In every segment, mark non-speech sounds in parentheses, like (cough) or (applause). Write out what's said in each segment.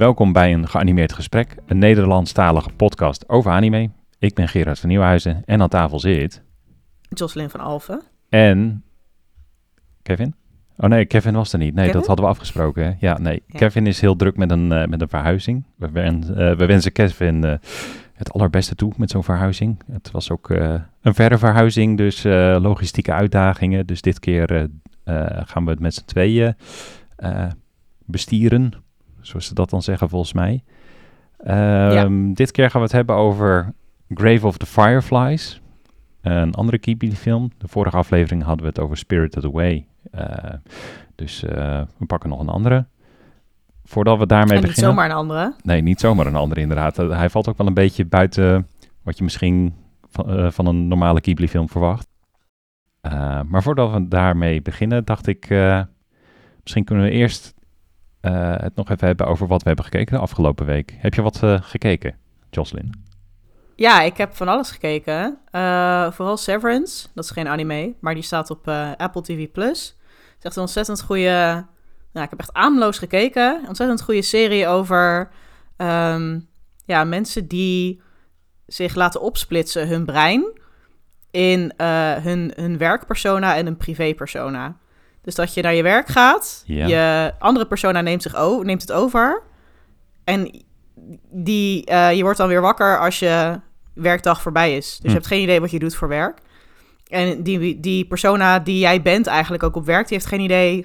Welkom bij een geanimeerd gesprek, een Nederlandstalige podcast over anime. Ik ben Gerard van Nieuwhuizen en aan tafel zit... Jocelyn van Alphen. En... Kevin? Oh nee, Kevin was er niet. Nee, Kevin? dat hadden we afgesproken. Hè? Ja, nee. Ja. Kevin is heel druk met een, eh, met een verhuizing. We, wen- eh, we wensen Kevin eh, het allerbeste toe met zo'n verhuizing. Het was ook een verre verhuizing, dus logistieke uitdagingen. Dus dit keer gaan we het met z'n tweeën bestieren. Zoals ze dat dan zeggen, volgens mij. Ehm, Dit keer gaan we het hebben over Grave of the Fireflies. Een andere Ghibli-film. De vorige aflevering hadden we het over Spirited Away. Eh, dus eh, we pakken nog een andere. Voordat we daarmee en niet beginnen... zomaar een andere. Nee, niet zomaar een andere inderdaad. Eh, Hij valt ook wel een beetje buiten wat je misschien van, van een normale Ghibli-film verwacht. Eh, maar voordat we daarmee beginnen, dacht ik... misschien kunnen we eerst eh, het nog even hebben over wat we hebben gekeken de afgelopen week. Heb je wat eh, gekeken, Jocelyn? Ja, ik heb van alles gekeken. Eh, vooral Severance. Dat is geen anime, maar die staat op Apple TV+. Het is echt een ontzettend goede... Nou, ik heb echt aamloos gekeken. Een ontzettend goede serie over ehm, ja, mensen die zich laten opsplitsen hun brein in hun, hun werkpersona en een privépersona. Dus dat je naar je werk gaat, Ja. je andere persona neemt, zich o- neemt het over. En die, eh, je wordt dan weer wakker als je werkdag voorbij is. Dus Hm. je hebt geen idee wat je doet voor werk. En die, die persona die jij bent eigenlijk ook op werk, die heeft geen idee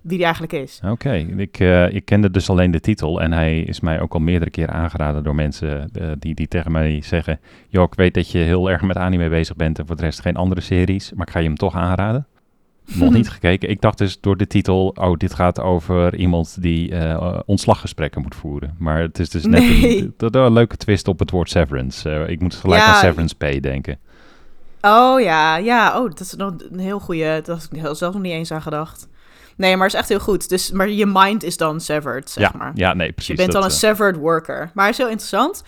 wie die eigenlijk is. Oké, ik, eh, ik kende dus alleen de titel en hij is mij ook al meerdere keren aangeraden door mensen eh, die, die tegen mij zeggen... joh, ik weet dat je heel erg met anime bezig bent en voor de rest geen andere series, maar ik ga je hem toch aanraden. Nog (laughs) niet gekeken. Ik dacht dus door de titel, oh, dit gaat over iemand die eh, ontslaggesprekken moet voeren. Maar het is dus net Nee. een, een leuke twist op het woord severance. Eh, ik moet gelijk Ja. aan Severance Pay denken. Oh ja, ja, oh, dat is nog een heel goede. Dat had ik zelfs nog niet eens aan gedacht. Nee, maar het is echt heel goed. Dus, maar je mind is dan severed, zeg ja, maar. ja, nee, precies. je bent dan een eh, severed worker. Maar het is heel interessant.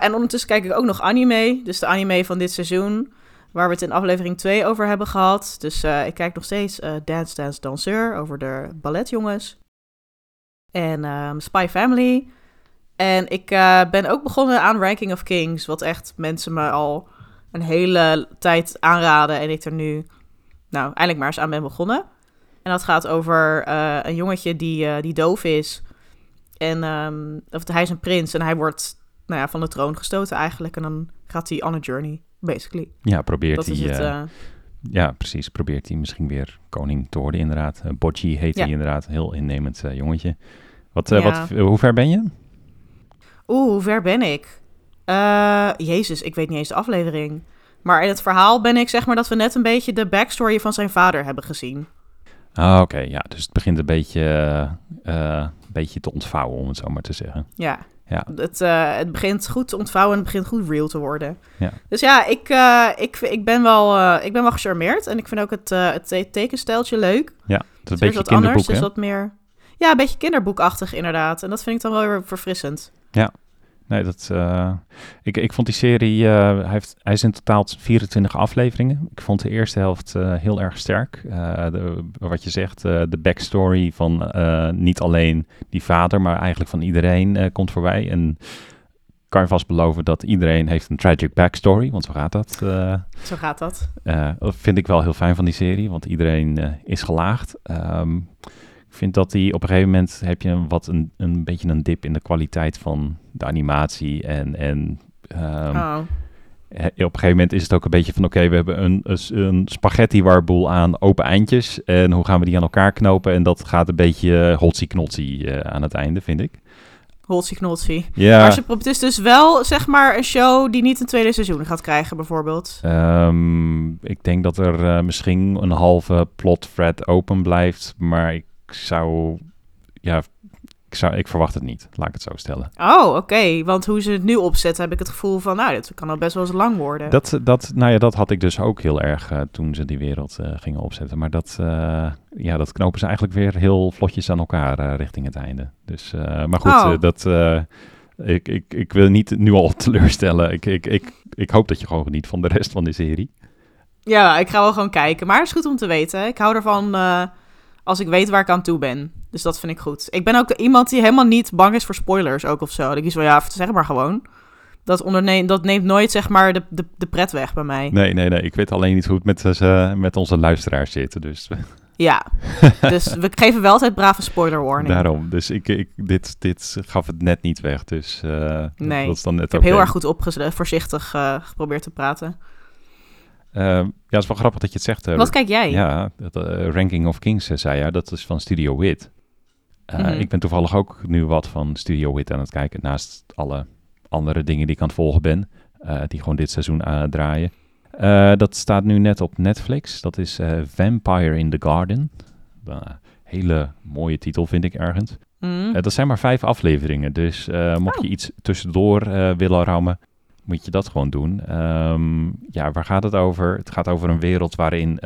En ondertussen kijk ik ook nog anime. Dus de anime van dit seizoen. Waar we het in aflevering 2 over hebben gehad. Dus eh, ik kijk nog steeds eh, Dance Dance Danseur. Over de balletjongens. En ehm, Spy Family. En ik eh, ben ook begonnen aan Ranking of Kings. Wat echt mensen me al een hele tijd aanraden. En ik er nu, nou, eindelijk maar eens aan ben begonnen. En dat gaat over een jongetje die, die doof is. En ehm, of, hij is een prins en hij wordt nou ja, van de troon gestoten eigenlijk. En dan gaat hij on a journey, basically. ja, probeert Dat hij... het. eh, eh, Ja, precies. Probeert hij misschien weer koning te worden, inderdaad. Uh, Bocci heet Ja. hij inderdaad. Heel innemend eh, jongetje. Wat, eh, Ja. wat, eh, hoe ver ben je? Oeh, hoe ver ben ik? Eh, Jezus, ik weet niet eens de aflevering. Maar in het verhaal ben ik zeg maar dat we net een beetje de backstory van zijn vader hebben gezien. Ah, oké. ja, dus het begint een beetje, eh, eh, een beetje te ontvouwen, om het zo maar te zeggen. Ja. Ja. Het, eh, het begint goed te ontvouwen en het begint goed real te worden. Ja. Dus ja, ik, eh, ik, ik, ben wel, eh, ik ben wel gecharmeerd. En ik vind ook het, het te- tekenstijltje leuk. Ja, het is een is beetje wat anders, kinderboek, dus wat meer... Ja, een beetje kinderboekachtig inderdaad. En dat vind ik dan wel weer verfrissend. Nee, dat, eh, ik, ik vond die serie, eh, hij, heeft, hij is in totaal 24 afleveringen. Ik vond de eerste helft eh, heel erg sterk. De, wat je zegt, de backstory van niet alleen die vader, maar eigenlijk van iedereen komt voorbij. En kan je vast beloven dat iedereen heeft een tragic backstory, want zo gaat dat. Zo gaat dat. Dat vind ik wel heel fijn van die serie, want iedereen is gelaagd. Ehm, ik vind dat die op een gegeven moment heb je een, wat een, een beetje een dip in de kwaliteit van de animatie. En, en ehm, oh. op een gegeven moment is het ook een beetje van oké, we hebben een, een, spaghetti warboel aan open eindjes. En hoe gaan we die aan elkaar knopen? En dat gaat een beetje uh, hotsie-knotsie eh, aan het einde, vind ik. Holtzie knotzie. Ja. Maar ze het is dus wel, zeg maar, een show die niet een tweede seizoen gaat krijgen, bijvoorbeeld. Ehm, ik denk dat er eh, misschien een halve plot thread open blijft, maar ik zou, ja, ik, zou, ik verwacht het niet, laat ik het zo stellen. Oh, oké. Want hoe ze het nu opzetten, heb ik het gevoel van, nou, dit kan al best wel eens lang worden. Dat, dat, nou ja, dat had ik dus ook heel erg eh, toen ze die wereld eh, gingen opzetten, maar dat, eh, ja, dat knopen ze eigenlijk weer heel vlotjes aan elkaar richting het einde. Dus, maar goed, Oh. dat, ik, ik, ik wil niet nu al (laughs) teleurstellen. Ik, ik, ik, ik hoop dat je gewoon geniet van de rest van de serie. Ja, ik ga wel gewoon kijken. Maar het is goed om te weten. Ik hou ervan als ik weet waar ik aan toe ben. Dus dat vind ik goed. Ik ben ook iemand die helemaal niet bang is voor spoilers ook of zo. Dat ik iets van, ja, zeg maar gewoon. Dat, onderneem, dat neemt nooit, zeg maar, de, de, de pret weg bij mij. Nee, nee, nee. Ik weet alleen niet hoe het met, uh, met onze luisteraars zit. Dus. Ja, (laughs) dus we geven wel altijd brave spoiler warning. Daarom, dus ik, ik, dit, dit gaf het net niet weg. Dus uh, nee, dat is dan net ik heb heel erg goed opgezet, voorzichtig uh, geprobeerd te praten. Uh, ja, het is wel grappig dat je het zegt. Wat kijk jij? Ja, dat, Ranking of Kings zei ja, dat is van Studio Wit. Mm -hmm. Ik ben toevallig ook nu wat van Studio Wit aan het kijken, naast alle andere dingen die ik aan het volgen ben, die gewoon dit seizoen draaien. Uh, dat staat nu net op Netflix. Dat is uh, Vampire in the Garden. Uh, hele mooie titel, vind ik ergens. Mm. dat zijn maar vijf afleveringen. Dus mocht je iets tussendoor willen rammen, moet je dat gewoon doen. Um, ja, waar gaat het over? Het gaat over een wereld waarin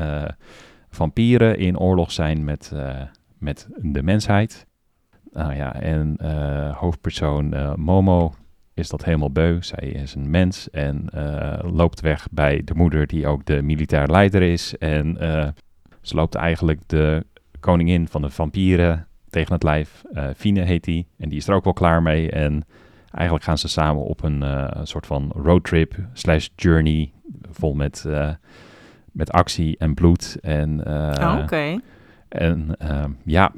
vampieren in oorlog zijn met, met de mensheid. Nou ja, en hoofdpersoon Momo is dat helemaal beu. Zij is een mens en loopt weg bij de moeder die ook de militair leider is. En ze loopt eigenlijk de koningin van de vampieren tegen het lijf. Fine heet die en die is er ook wel klaar mee. En eigenlijk gaan ze samen op een soort van roadtrip slash journey vol met, met actie en bloed. En, oh, Oké. En ja,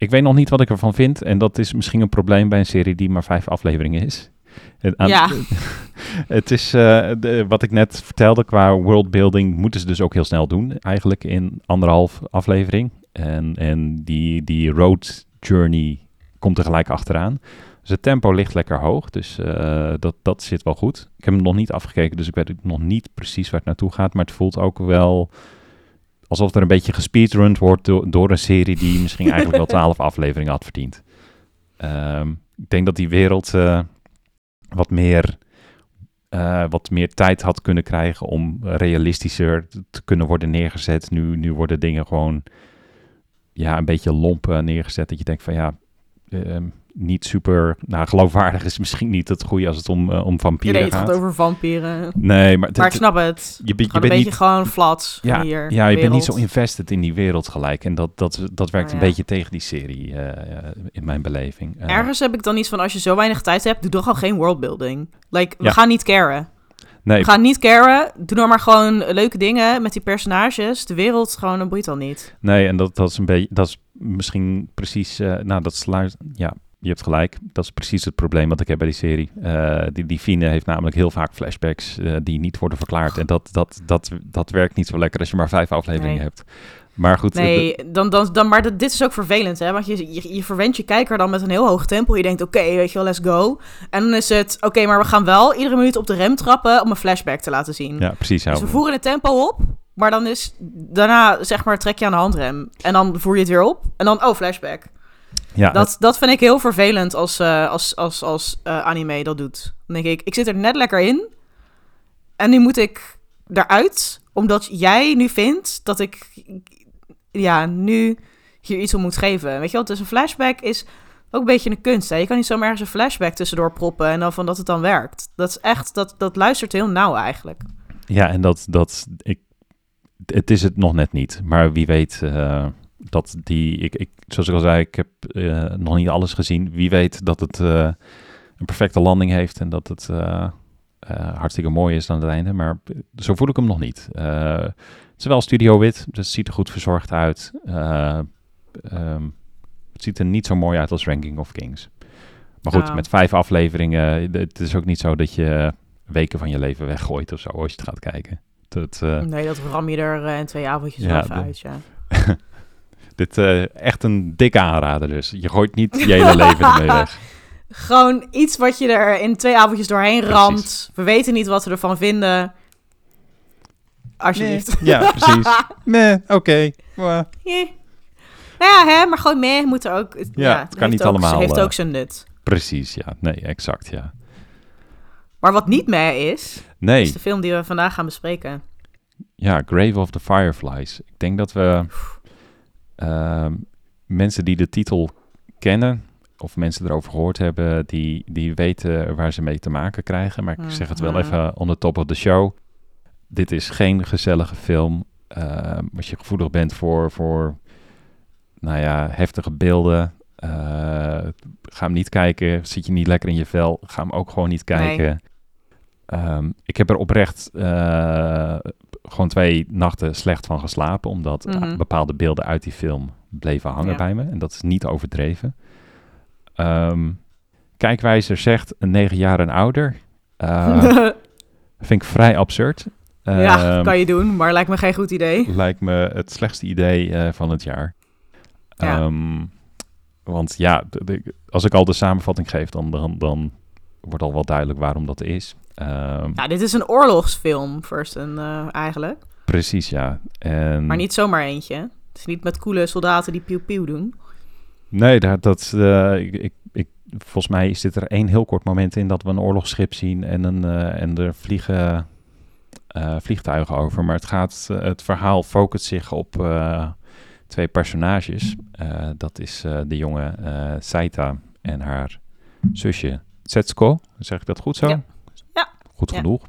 ik weet nog niet wat ik ervan vind. En dat is misschien een probleem bij een serie die maar vijf afleveringen is. Aan, ja. (laughs) het is uh, de, wat ik net vertelde qua worldbuilding moeten ze dus ook heel snel doen. Eigenlijk in anderhalf aflevering. En, en die, die road journey komt er gelijk achteraan. Het tempo ligt lekker hoog. Dus uh, dat, dat zit wel goed. Ik heb hem nog niet afgekeken, dus ik weet nog niet precies waar het naartoe gaat. Maar het voelt ook wel alsof er een beetje gespeedrund wordt door, door een serie die misschien (laughs) eigenlijk wel twaalf afleveringen had verdiend. Um, ik denk dat die wereld uh, wat, meer, uh, wat meer tijd had kunnen krijgen om realistischer te kunnen worden neergezet. Nu, nu worden dingen gewoon ja, een beetje lomp neergezet. Dat je denkt van ja, uh, niet super, nou geloofwaardig is misschien niet het goede als het om, uh, om vampieren gaat. Je het over vampieren. Nee, maar... Maar ik snap het. Je, je, je bent een beetje niet, gewoon flat ja, hier. Ja, je bent niet zo invested in die wereld gelijk. En dat, dat, dat werkt oh, ja. een beetje tegen die serie uh, in mijn beleving. Uh, Ergens heb ik dan iets van, als je zo weinig tijd hebt, doe dan gewoon geen worldbuilding. Like, we ja. gaan niet caren. Nee. We gaan niet caren. Doe dan maar gewoon leuke dingen met die personages. De wereld gewoon, dat boeit al niet. Nee, en dat, dat is een beetje, dat is misschien precies, uh, nou dat sluit, ja, je hebt gelijk. Dat is precies het probleem wat ik heb bij die serie. Uh, die, die Fine heeft namelijk heel vaak flashbacks uh, die niet worden verklaard. En dat, dat, dat, dat werkt niet zo lekker als je maar vijf afleveringen nee. hebt. Maar goed. Nee, dan, dan, dan, maar dit is ook vervelend, hè? Want je, je, je verwendt je kijker dan met een heel hoog tempo. Je denkt, oké, okay, weet je wel, let's go. En dan is het, oké, okay, maar we gaan wel iedere minuut op de rem trappen om een flashback te laten zien. Ja, precies. Dus we voeren het tempo op, maar dan is daarna, zeg maar, trek je aan de handrem. En dan voer je het weer op. En dan, oh, flashback. Ja, dat, dat vind ik heel vervelend als, uh, als, als, als uh, anime dat doet. Dan denk ik, ik zit er net lekker in. En nu moet ik eruit, omdat jij nu vindt dat ik ja, nu hier iets om moet geven. Weet je wel, dus een flashback is ook een beetje een kunst. Hè? Je kan niet zomaar ergens een flashback tussendoor proppen en dan van dat het dan werkt. Dat is echt, dat, dat luistert heel nauw eigenlijk. Ja, en dat, dat ik, het is het nog net niet. Maar wie weet uh, dat die, ik, ik, zoals ik al zei, ik heb uh, nog niet alles gezien. Wie weet dat het uh, een perfecte landing heeft en dat het hartstikke mooi is aan het einde. Maar zo voel ik hem nog niet. Het is wel studio wit, dus het ziet er goed verzorgd uit. Um, het ziet er niet zo mooi uit als Ranking of Kings. Maar goed, oh. met vijf afleveringen, het is ook niet zo dat je weken van je leven weggooit of zo als je het gaat kijken. Dat, uh, nee, dat ram je er uh, in twee avondjes ja, even uit, ja. (laughs) Dit uh, echt een dikke aanrader dus. Je gooit niet je hele leven ermee (laughs) weg. Gewoon iets wat je er in twee avondjes doorheen Precies. ramt. We weten niet wat we ervan vinden. Alsjeblieft. Nee. Ja, precies. (laughs) nee, oké. Okay. Well. Yeah. Nou ja, hè, maar gewoon meer moet er ook... Ja, ja het kan niet allemaal. heeft uh, ook zijn nut. Precies, ja. Nee, exact, ja. Maar wat niet meer is, nee. is de film die we vandaag gaan bespreken. Ja, Grave of the Fireflies. Ik denk dat we uh, mensen die de titel kennen, of mensen erover gehoord hebben, die, die weten waar ze mee te maken krijgen. Maar ik zeg het wel mm. even on the top of the show dit is geen gezellige film. Uh, als je gevoelig bent voor, voor nou ja, heftige beelden. Uh, ga hem niet kijken. Zit je niet lekker in je vel, ga hem ook gewoon niet kijken. Um, ik heb er oprecht uh, gewoon twee nachten slecht van geslapen, omdat mm -hmm. bepaalde beelden uit die film bleven hangen ja. bij me. En dat is niet overdreven. Um, kijkwijzer zegt een negen jaar en ouder. Uh, (laughs) vind ik vrij absurd. ja, kan je doen, maar lijkt me geen goed idee. Lijkt me het slechtste idee uh, van het jaar. Ja. Um, want ja, als ik al de samenvatting geef, dan, dan, dan wordt al wel duidelijk waarom dat is. Ja, dit is een oorlogsfilm, first en uh, eigenlijk. Precies, ja. En... Maar niet zomaar eentje. Het is niet met coole soldaten die pieuw-pieuw doen. Nee, dat, dat, uh, ik, ik, ik, volgens mij is dit er één heel kort moment in dat we een oorlogsschip zien en, een, uh, en er vliegen uh, vliegtuigen over. Maar het, gaat, het verhaal focust zich op twee personages. dat is de jonge Saita en haar zusje Setsuko. Zeg ik dat goed zo? Ja. ja. Goed ja. genoeg.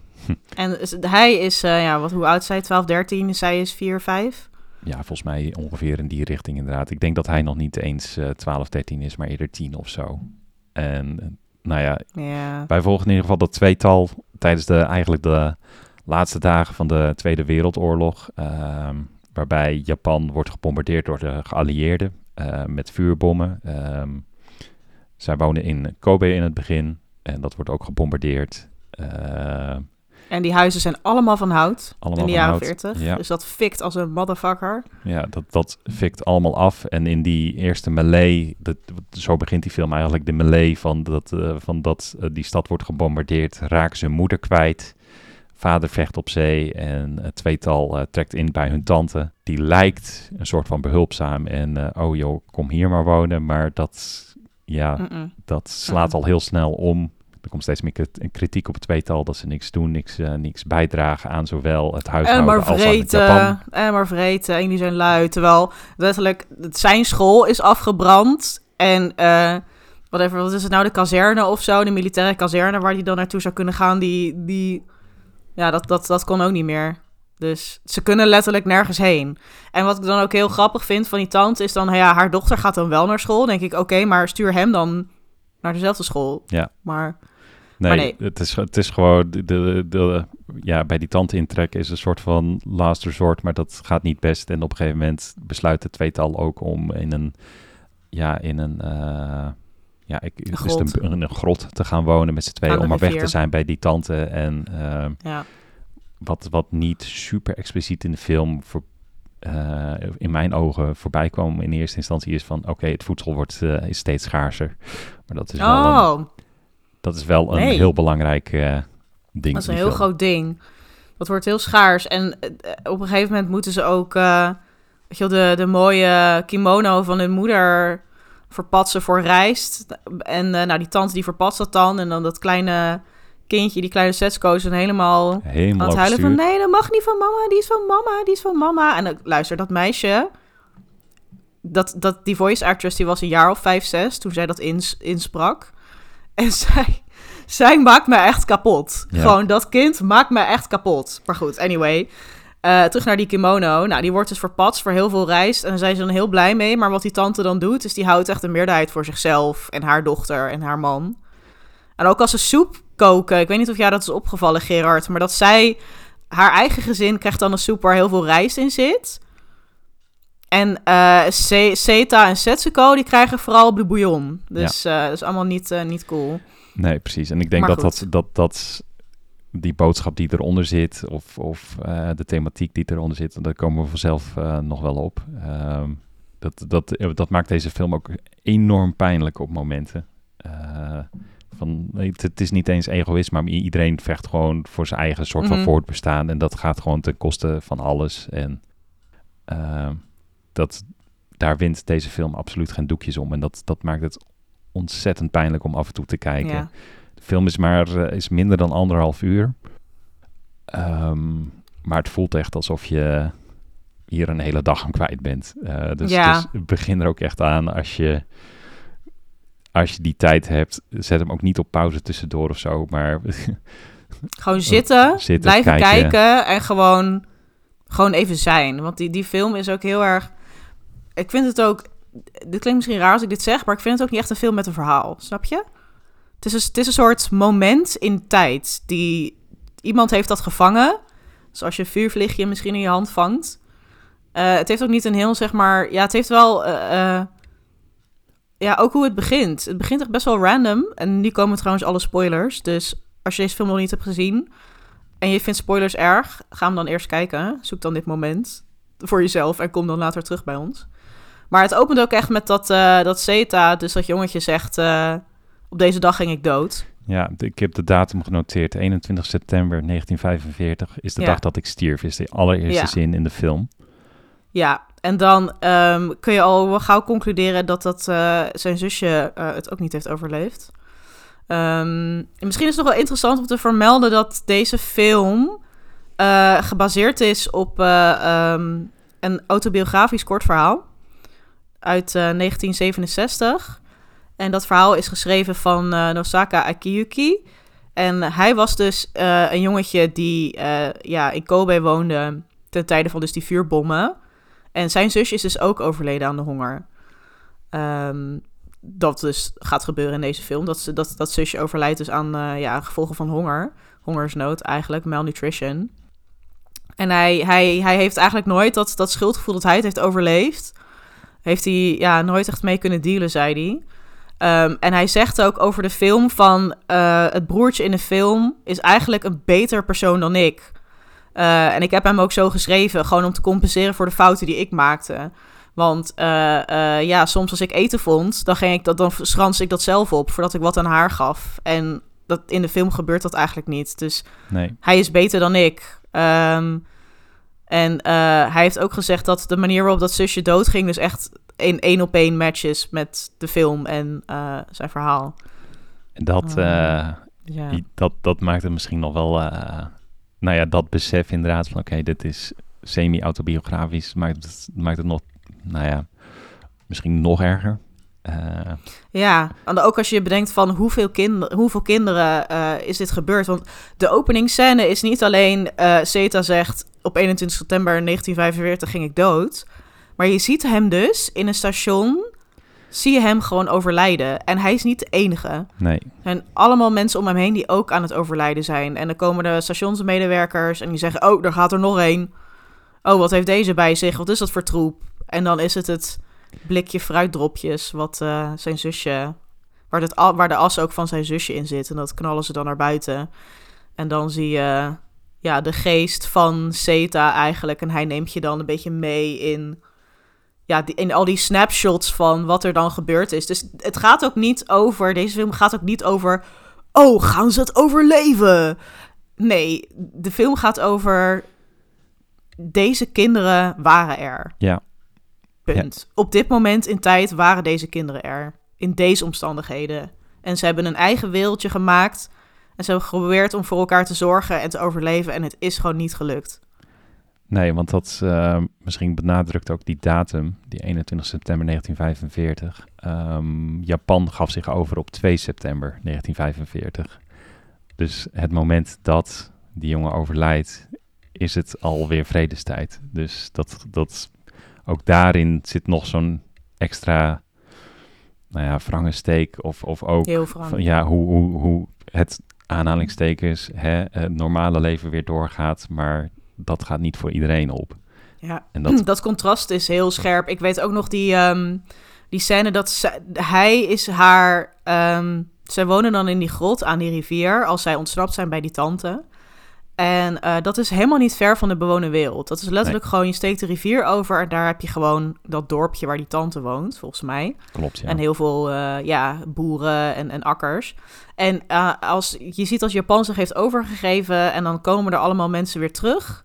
En hij is, uh, ja, wat, hoe oud zij? 12, 13. Zij is 4, 5. Ja, volgens mij ongeveer in die richting inderdaad. Ik denk dat hij nog niet eens uh, 12, 13 is, maar eerder 10 of zo. En nou ja, ja, wij volgen in ieder geval dat tweetal tijdens de, eigenlijk de laatste dagen van de Tweede Wereldoorlog. Uh, waarbij Japan wordt gebombardeerd door de geallieerden uh, met vuurbommen. Um, zij wonen in Kobe in het begin en dat wordt ook gebombardeerd. Uh, en die huizen zijn allemaal van hout allemaal in de jaren hout, 40. ja. Dus dat fikt als een motherfucker. Ja, dat, dat fikt allemaal af. En in die eerste melee, dat, zo begint die film eigenlijk, de melee van dat, uh, van dat uh, die stad wordt gebombardeerd, raken zijn moeder kwijt. Vader vecht op zee en het tweetal uh, trekt in bij hun tante. Die lijkt een soort van behulpzaam en oh joh, kom hier maar wonen. Maar dat ja, Mm -mm. dat slaat al heel snel om. Er komt steeds meer kritiek op het tweetal dat ze niks doen, niks, uh, niks bijdragen aan zowel het huishouden en maar als aan vreten, Japan. En maar vreten, en die zijn lui. Terwijl letterlijk zijn school is afgebrand. En uh, wat, even, wat is het nou, de kazerne of zo, de militaire kazerne waar die dan naartoe zou kunnen gaan, die, die ja, dat, dat, dat kon ook niet meer. Dus ze kunnen letterlijk nergens heen. En wat ik dan ook heel grappig vind van die tante is dan, ja, haar dochter gaat dan wel naar school. denk ik, oké, okay, maar stuur hem dan naar dezelfde school. Ja. Maar nee. Het, is, het is gewoon, de, de, de, ja, bij die tante intrekken is een soort van last resort, maar dat gaat niet best. En op een gegeven moment besluit het tweetal ook om in een, ja, in een... Uh, ja, ik, een, is het een, een, grot te gaan wonen met z'n tweeën om maar weg te zijn bij die tante. En uh, ja wat, wat niet super expliciet in de film voor, uh, in mijn ogen voorbij kwam in eerste instantie is van oké, okay, het voedsel wordt uh, is steeds schaarser. Maar dat is wel oh. een, dat is wel een heel belangrijk uh, ding. Dat is een heel film. groot ding. Dat wordt heel schaars. En op een gegeven moment moeten ze ook weet je, de, de mooie kimono van hun moeder verpatsen voor rijst. En nou, die tante die verpatst dat dan. En dan dat kleine kindje, die kleine Setsko's, en helemaal, helemaal aan het huilen van... nee, dat mag niet van mama, die is van mama, die is van mama. En dan, luister, dat meisje... Dat, dat, die voice actress, die was een jaar of vijf, zes... toen zij dat ins, insprak. En (laughs) zij, zij maakt me echt kapot. Ja. Gewoon, dat kind maakt me echt kapot. Maar goed, anyway... Uh, terug naar die kimono. Nou, die wordt dus verpatst voor heel veel rijst. En daar zijn ze dan heel blij mee. Maar wat die tante dan doet, is die houdt echt een meerderheid voor zichzelf... en haar dochter en haar man... En ook als ze soep koken. Ik weet niet of jou dat is opgevallen, Gerard. Maar dat zij... Haar eigen gezin krijgt dan een soep waar heel veel rijst in zit. En uh, en Setsuko, die krijgen vooral de bouillon. Dus ja. uh, dat is allemaal niet, uh, niet cool. Nee, precies. En ik denk dat, dat, dat, dat die boodschap die eronder zit... of, of de thematiek die eronder zit... daar komen we vanzelf nog wel op. Um, dat, dat, dat maakt deze film ook enorm pijnlijk op momenten. Van, het, het, is niet eens egoïsme, maar iedereen vecht gewoon voor zijn eigen soort van mm -hmm. voortbestaan. En dat gaat gewoon ten koste van alles. En uh, dat, daar wint deze film absoluut geen doekjes om. En dat, dat maakt het ontzettend pijnlijk om af en toe te kijken. Ja. De film is maar uh, is minder dan anderhalf uur. Um, maar het voelt echt alsof je hier een hele dag aan kwijt bent. Uh, dus, ja. dus begin er ook echt aan als je als je die tijd hebt, zet hem ook niet op pauze tussendoor of zo, maar... (laughs) gewoon zitten, zitten blijven kijken. kijken. en gewoon, gewoon even zijn. Want die, die film is ook heel erg... Ik vind het ook dit klinkt misschien raar als ik dit zeg, maar ik vind het ook niet echt een film met een verhaal. Snap je? Het is een, het is een soort moment in tijd die iemand heeft dat gevangen. Zoals je een vuurvliegje misschien in je hand vangt. Uh, het heeft ook niet een heel, zeg maar... Ja, het heeft wel... Uh, uh, ja, ook hoe het begint. Het begint echt best wel random. En nu komen trouwens alle spoilers. Dus als je deze film nog niet hebt gezien... en je vindt spoilers erg... ga hem dan eerst kijken. Zoek dan dit moment voor jezelf... en kom dan later terug bij ons. Maar het opent ook echt met dat, dat Zeta... dus dat jongetje zegt... op deze dag ging ik dood. Ja, ik heb de datum genoteerd. 21 september 1945 is de dag dat ik stierf. Is de allereerste zin in de film. Ja, en dan um, kun je al gauw concluderen dat, dat uh, zijn zusje uh, het ook niet heeft overleefd. Um, misschien is het nog wel interessant om te vermelden dat deze film uh, gebaseerd is op um, een autobiografisch kort verhaal uit 1967. En dat verhaal is geschreven van Nosaka Akiyuki. En hij was dus een jongetje die ja, in Kobe woonde ten tijde van dus die vuurbommen. En zijn zusje is dus ook overleden aan de honger. Um, dat dus gaat gebeuren in deze film. Dat, ze, dat, dat zusje overlijdt dus aan uh, ja, gevolgen van honger. Hongersnood eigenlijk, malnutrition. En hij, hij, hij heeft eigenlijk nooit dat, dat schuldgevoel dat hij het heeft overleefd. Heeft hij ja, nooit echt mee kunnen dealen, zei hij. Um, en hij zegt ook over de film van... Uh, het broertje in de film is eigenlijk een beter persoon dan ik. Uh, en ik heb hem ook zo geschreven, gewoon om te compenseren voor de fouten die ik maakte. Want uh, uh, ja, soms als ik eten vond, dan, ging ik dat, dan schrans ik dat zelf op voordat ik wat aan haar gaf. En dat, in de film gebeurt dat eigenlijk niet. Dus nee. hij is beter dan ik. Um, en hij heeft ook gezegd dat de manier waarop dat zusje doodging, dus echt in één op één matches met de film en zijn verhaal. Dat, ja. dat, dat maakt het misschien nog wel nou ja, dat besef inderdaad van oké, dit is semi-autobiografisch, maakt het, maakt het nog, nou ja, misschien nog erger. Uh, ja, en ook als je bedenkt van hoeveel, kinder, hoeveel kinderen uh, is dit gebeurd. Want de openingsscène is niet alleen uh, Zeta zegt op 21 september 1945 ging ik dood. Maar je ziet hem dus in een station zie je hem gewoon overlijden. En hij is niet de enige. Nee. Er zijn allemaal mensen om hem heen die ook aan het overlijden zijn. En dan komen de stationsmedewerkers en die zeggen... oh, er gaat er nog één. Oh, wat heeft deze bij zich? Wat is dat voor troep? En dan is het het blikje fruitdropjes wat uh, zijn zusje... Waar, het, waar de as ook van zijn zusje in zit. En dat knallen ze dan naar buiten. En dan zie je ja, de geest van Zeta eigenlijk. En hij neemt je dan een beetje mee in ja, die, in al die snapshots van wat er dan gebeurd is. Dus het gaat ook niet over, deze film gaat ook niet over, oh, gaan ze het overleven? Nee, de film gaat over, deze kinderen waren er. Ja. Punt. Op dit moment in tijd waren deze kinderen er. In deze omstandigheden. En ze hebben een eigen wereldje gemaakt. En ze hebben geprobeerd om voor elkaar te zorgen en te overleven. En het is gewoon niet gelukt. Nee, want dat uh, misschien benadrukt ook die datum, die 21 september 1945. Um, ehm, Japan gaf zich over op 2 september 1945. Dus het moment dat die jongen overlijdt, is het alweer vredestijd. Dus dat, dat ook daarin zit nog zo'n extra, nou ja, steek of, of ook van, ja, hoe, hoe, hoe het aanhalingstekens, hè, het normale leven weer doorgaat, maar dat gaat niet voor iedereen op. Ja, en dat... (clears throat) dat contrast is heel scherp. Ik weet ook nog die, um, die scène dat hij is haar... Um, zij wonen dan in die grot aan die rivier als zij ontsnapt zijn bij die tante. En uh, dat is helemaal niet ver van de bewoonde wereld. Dat is letterlijk gewoon, je steekt de rivier over en daar heb je gewoon dat dorpje waar die tante woont, volgens mij. Klopt, ja. En heel veel uh, ja, boeren en, en akkers. En uh, als, je ziet als Japan zich heeft overgegeven en dan komen er allemaal mensen weer terug.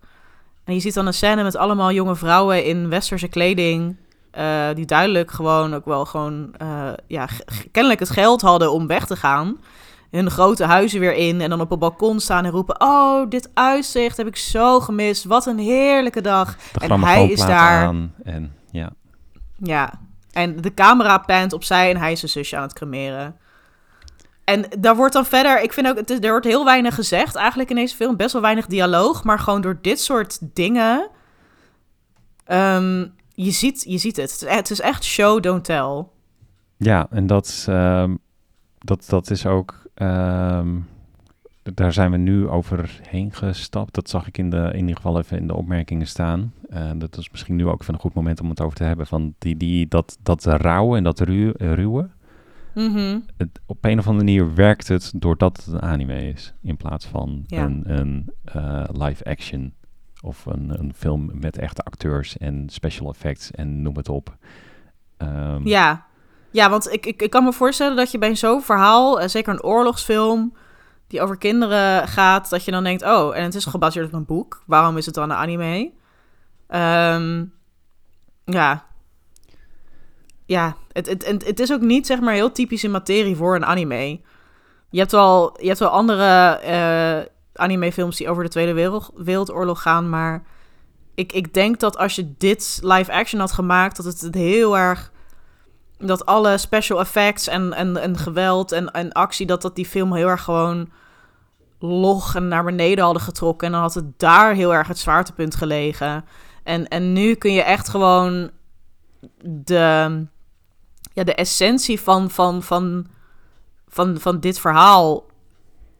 En je ziet dan een scène met allemaal jonge vrouwen in westerse kleding. Uh, die duidelijk gewoon ook wel gewoon, uh, ja, kennelijk het geld hadden om weg te gaan. Hun grote huizen weer in en dan op een balkon staan en roepen: Oh, dit uitzicht heb ik zo gemist. Wat een heerlijke dag. De en hij is daar. en, ja. ja, en de camera pant opzij en hij is zijn zusje aan het cremeren. En daar wordt dan verder, ik vind ook, er wordt heel weinig gezegd eigenlijk in deze film. Best wel weinig dialoog, maar gewoon door dit soort dingen. Um, je ziet, je ziet het. Het is, het is echt show, don't tell. Ja, en dat, ehm, dat, dat is ook. ehm, daar zijn we nu overheen gestapt. Dat zag ik in, de, in ieder geval even in de opmerkingen staan. Eh, dat is misschien nu ook even een goed moment om het over te hebben. Van die, die, dat, dat rauwe en dat ruw, Mhm. Het, op een of andere manier werkt het doordat het een anime is. In plaats van Ja. een, een eh, live action. Of een, een film met echte acteurs en special effects en noem het op. Ehm, Ja. ja, want ik, ik, ik kan me voorstellen dat je bij zo'n verhaal, eh, zeker een oorlogsfilm die over kinderen gaat, dat je dan denkt, oh, en het is gebaseerd op een boek. Waarom is het dan een anime? Ehm, ja. Ja, het, het, het, het is ook niet zeg maar heel typische materie voor een anime. Je hebt wel, je hebt wel andere eh animefilms die over de Tweede Wereld, Wereldoorlog gaan, maar ik, ik denk dat als je dit live action had gemaakt, dat het het heel erg dat alle special effects en, en, en geweld en, en actie, dat dat die film heel erg gewoon log en naar beneden hadden getrokken. En dan had het daar heel erg het zwaartepunt gelegen. En, en nu kun je echt gewoon de, ja, de essentie van, van, van, van, van dit verhaal,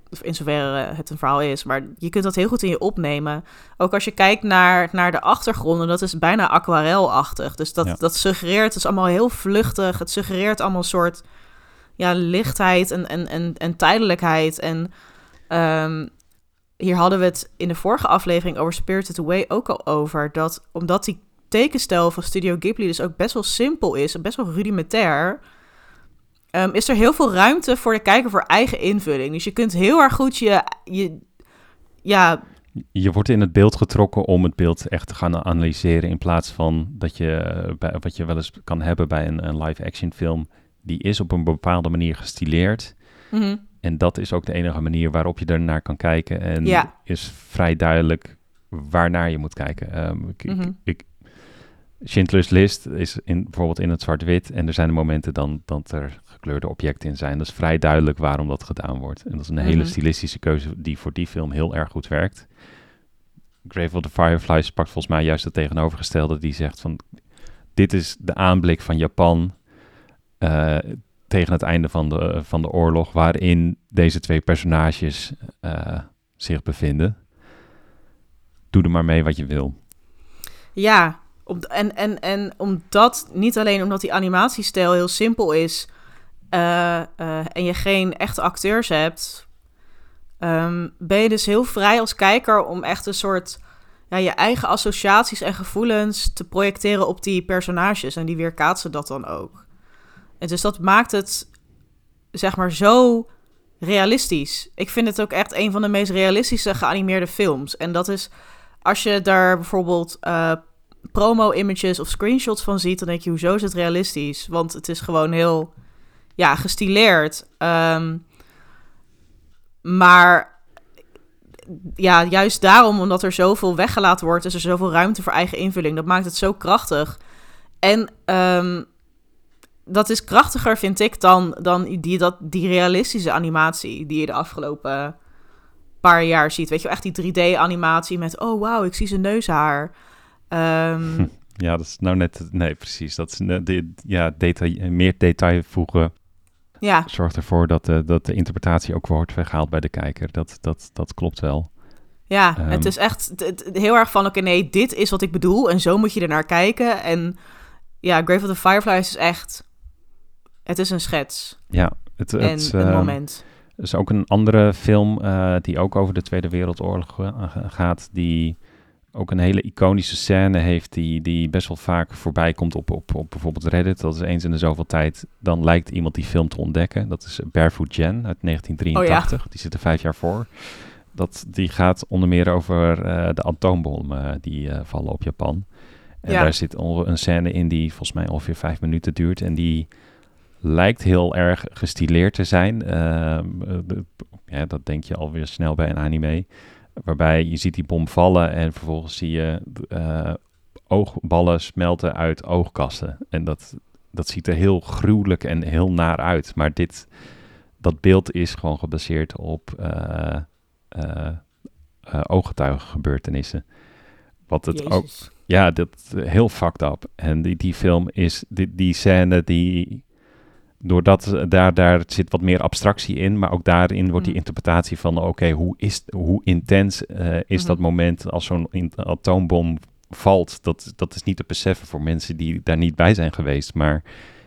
of in zoverre het een verhaal is, maar je kunt dat heel goed in je opnemen. Ook als je kijkt naar, naar de achtergronden, dat is bijna aquarelachtig. Dus dat, Ja. dat suggereert, het is allemaal heel vluchtig. Het suggereert allemaal een soort ja, lichtheid en, en, en, en tijdelijkheid. En ehm, hier hadden we het in de vorige aflevering over Spirited Away ook al over. Dat omdat die tekenstijl van Studio Ghibli dus ook best wel simpel is en best wel rudimentair... ehm, is er heel veel ruimte voor de kijker voor eigen invulling. Dus je kunt heel erg goed je... je ja, Je wordt in het beeld getrokken om het beeld echt te gaan analyseren. In plaats van dat je, eh, bij, wat je wel eens kan hebben bij een, een live-action film. Die is op een bepaalde manier gestileerd. mhm. En dat is ook de enige manier waarop je ernaar kan kijken. En Ja. is vrij duidelijk waarnaar je moet kijken. Ehm, ik, ik- Mhm. ik, Schindler's List is in, bijvoorbeeld in het zwart-wit. En er zijn momenten dan dat er gekleurde objecten in zijn. Dat is vrij duidelijk waarom dat gedaan wordt. En dat is een hele Mhm. stilistische keuze die voor die film heel erg goed werkt. Grave of the Fireflies pakt volgens mij juist het tegenovergestelde. Die zegt van, dit is de aanblik van Japan eh, tegen het einde van de, van de oorlog, waarin deze twee personages eh, zich bevinden. Doe er maar mee wat je wil. Ja, en, en, en omdat, niet alleen omdat die animatiestijl heel simpel is eh, eh, en je geen echte acteurs hebt, ehm, ben je dus heel vrij als kijker om echt een soort ja, je eigen associaties en gevoelens te projecteren op die personages en die weerkaatsen dat dan ook. En dus dat maakt het, zeg maar, zo realistisch. Ik vind het ook echt een van de meest realistische geanimeerde films. En dat is als je daar bijvoorbeeld eh, promo-images of screenshots van ziet, dan denk je, hoezo is het realistisch? Want het is gewoon heel, ja, gestileerd. Ehm, maar ja, juist daarom, omdat er zoveel weggelaten wordt, is er zoveel ruimte voor eigen invulling. Dat maakt het zo krachtig. En ehm, dat is krachtiger, vind ik, dan, dan die, dat, die realistische animatie die je de afgelopen paar jaar ziet. Weet je, echt die 3D-animatie met, oh wauw, ik zie zijn neushaar. Ehm, Ja, dat is nou net... Nee, precies. Dat is, de, ja, detail, meer detail voegen ja, zorgt ervoor dat de, dat de interpretatie ook wordt weggehaald bij de kijker. Dat, dat, dat klopt wel. ja Ehm. het is echt het- heel erg van, oké, nee, dit is wat ik bedoel en zo moet je er naar kijken. En ja, Grave of the Fireflies is echt, het is een schets Ja, het, en het, een ehm, moment. Er is ook een andere film eh, die ook over de Tweede Wereldoorlog eh, gaat, die ook een hele iconische scène heeft die, die best wel vaak voorbij komt op, op, op bijvoorbeeld Reddit. Dat is eens in de zoveel tijd, dan lijkt iemand die film te ontdekken. Dat is Barefoot Jen uit 1983, die zit er vijf jaar voor. Dat, die gaat onder meer over eh, de atoombommen die eh, vallen op Japan. En Ja. daar zit een scène in die volgens mij ongeveer vijf minuten duurt. En die lijkt heel erg gestileerd te zijn. Ehm, eh, de- ja, dat denk je alweer snel bij een anime. Waarbij je ziet die bom vallen en vervolgens zie je eh, oogballen smelten uit oogkassen. En dat, dat ziet er heel gruwelijk en heel naar uit. Maar dit, dat beeld is gewoon gebaseerd op eh, eh, ooggetuigengebeurtenissen. Wat het ook ja, dat heel fucked up. En die, die film is, die, die scène die, doordat daar, daar zit wat meer abstractie in, maar ook daarin wordt die Mhm. interpretatie van, oké, hoe is, hoe intens eh, is dat Mhm. moment als zo'n in- atoombom valt? Dat, dat is niet te beseffen voor mensen die daar niet bij zijn geweest, maar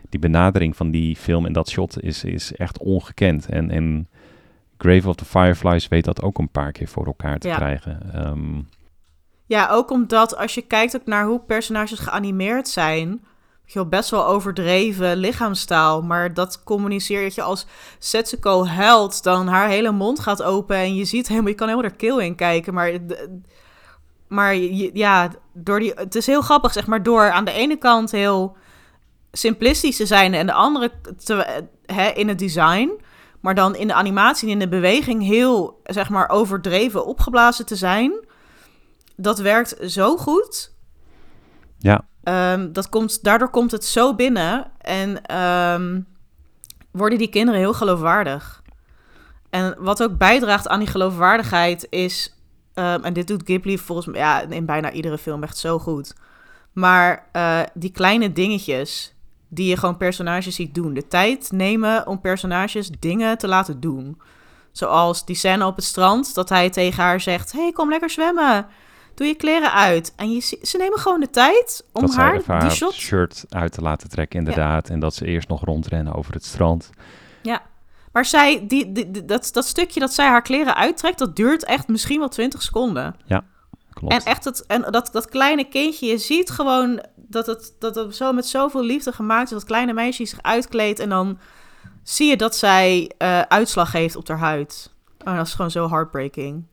die benadering van die film en dat shot is, is echt ongekend. En, en Grave of the Fireflies weet dat ook een paar keer voor elkaar te Ja. krijgen. Ehm, Ja, ook omdat als je kijkt ook naar hoe personages geanimeerd zijn, je best wel overdreven lichaamstaal, maar dat communiceert je als Setsuko huilt, dan haar hele mond gaat open en je ziet helemaal, je kan helemaal haar keel in kijken, maar, maar ja, door die, het is heel grappig, zeg maar, door aan de ene kant heel simplistisch te zijn en de andere te, hè, in het design, maar dan in de animatie en in de beweging heel, zeg maar, overdreven opgeblazen te zijn dat werkt zo goed. Ja. Ehm, dat komt, daardoor komt het zo binnen en ehm, worden die kinderen heel geloofwaardig. En wat ook bijdraagt aan die geloofwaardigheid is, ehm, en dit doet Ghibli volgens mij ja, in bijna iedere film echt zo goed. Maar eh, die kleine dingetjes die je gewoon personages ziet doen. De tijd nemen om personages dingen te laten doen. Zoals die scène op het strand, dat hij tegen haar zegt: hey, kom lekker zwemmen. Doe je kleren uit. En je, ze nemen gewoon de tijd om dat haar even die haar shot shirt uit te laten trekken, inderdaad. En dat ze eerst nog rondrennen over het strand. Maar zij, die, die- die- dat, dat stukje dat zij haar kleren uittrekt, dat duurt echt misschien wel 20 seconden. Klopt. En echt het, en dat, dat kleine kindje, je ziet gewoon dat het, dat het zo met zoveel liefde gemaakt is. Dat kleine meisje zich uitkleedt en dan zie je dat zij eh, uitslag heeft op haar huid. Oh, dat is gewoon zo heartbreaking.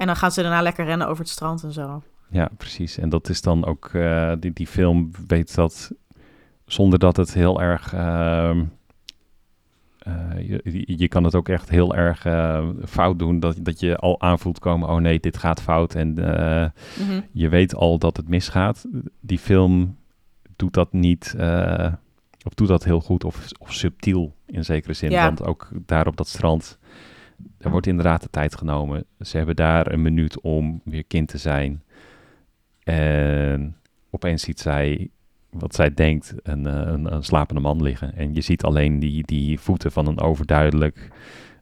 En dan gaan ze daarna lekker rennen over het strand en zo. Ja, precies. En dat is dan ook, eh, die, die film weet dat, zonder dat het heel erg, ehm, eh, je, je- kan het ook echt heel erg eh, fout doen, dat, dat je al aanvoelt komen, oh nee, dit gaat fout en Mhm. je weet al dat het misgaat. Die film doet dat niet, of doet dat heel goed of, of subtiel in zekere zin. Ja. Want ook daar op dat strand, er wordt inderdaad de tijd genomen. Ze hebben daar een minuut om weer kind te zijn. En opeens ziet zij, wat zij denkt, een, eh, een, slapende man liggen. En je ziet alleen die, die voeten van een overduidelijk,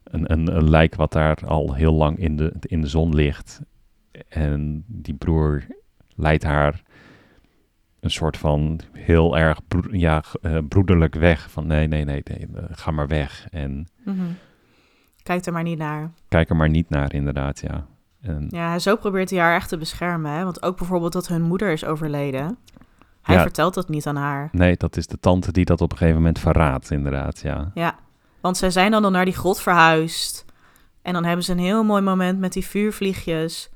een, een, lijk wat daar al heel lang in de, in de zon ligt. En die broer leidt haar een soort van heel erg ja, eh, broederlijk weg. Van nee, nee, nee, nee, eh, ga maar weg. En Mhm. Kijk er maar niet naar. kijk er maar niet naar, inderdaad, ja. En, Ja, zo probeert hij haar echt te beschermen. Hè? Want ook bijvoorbeeld dat hun moeder is overleden. Hij Ja. vertelt dat niet aan haar. Nee, dat is de tante die dat op een gegeven moment verraadt, inderdaad, ja. Ja, want zij zijn dan, dan naar die grot verhuisd. En dan hebben ze een heel mooi moment met die vuurvliegjes.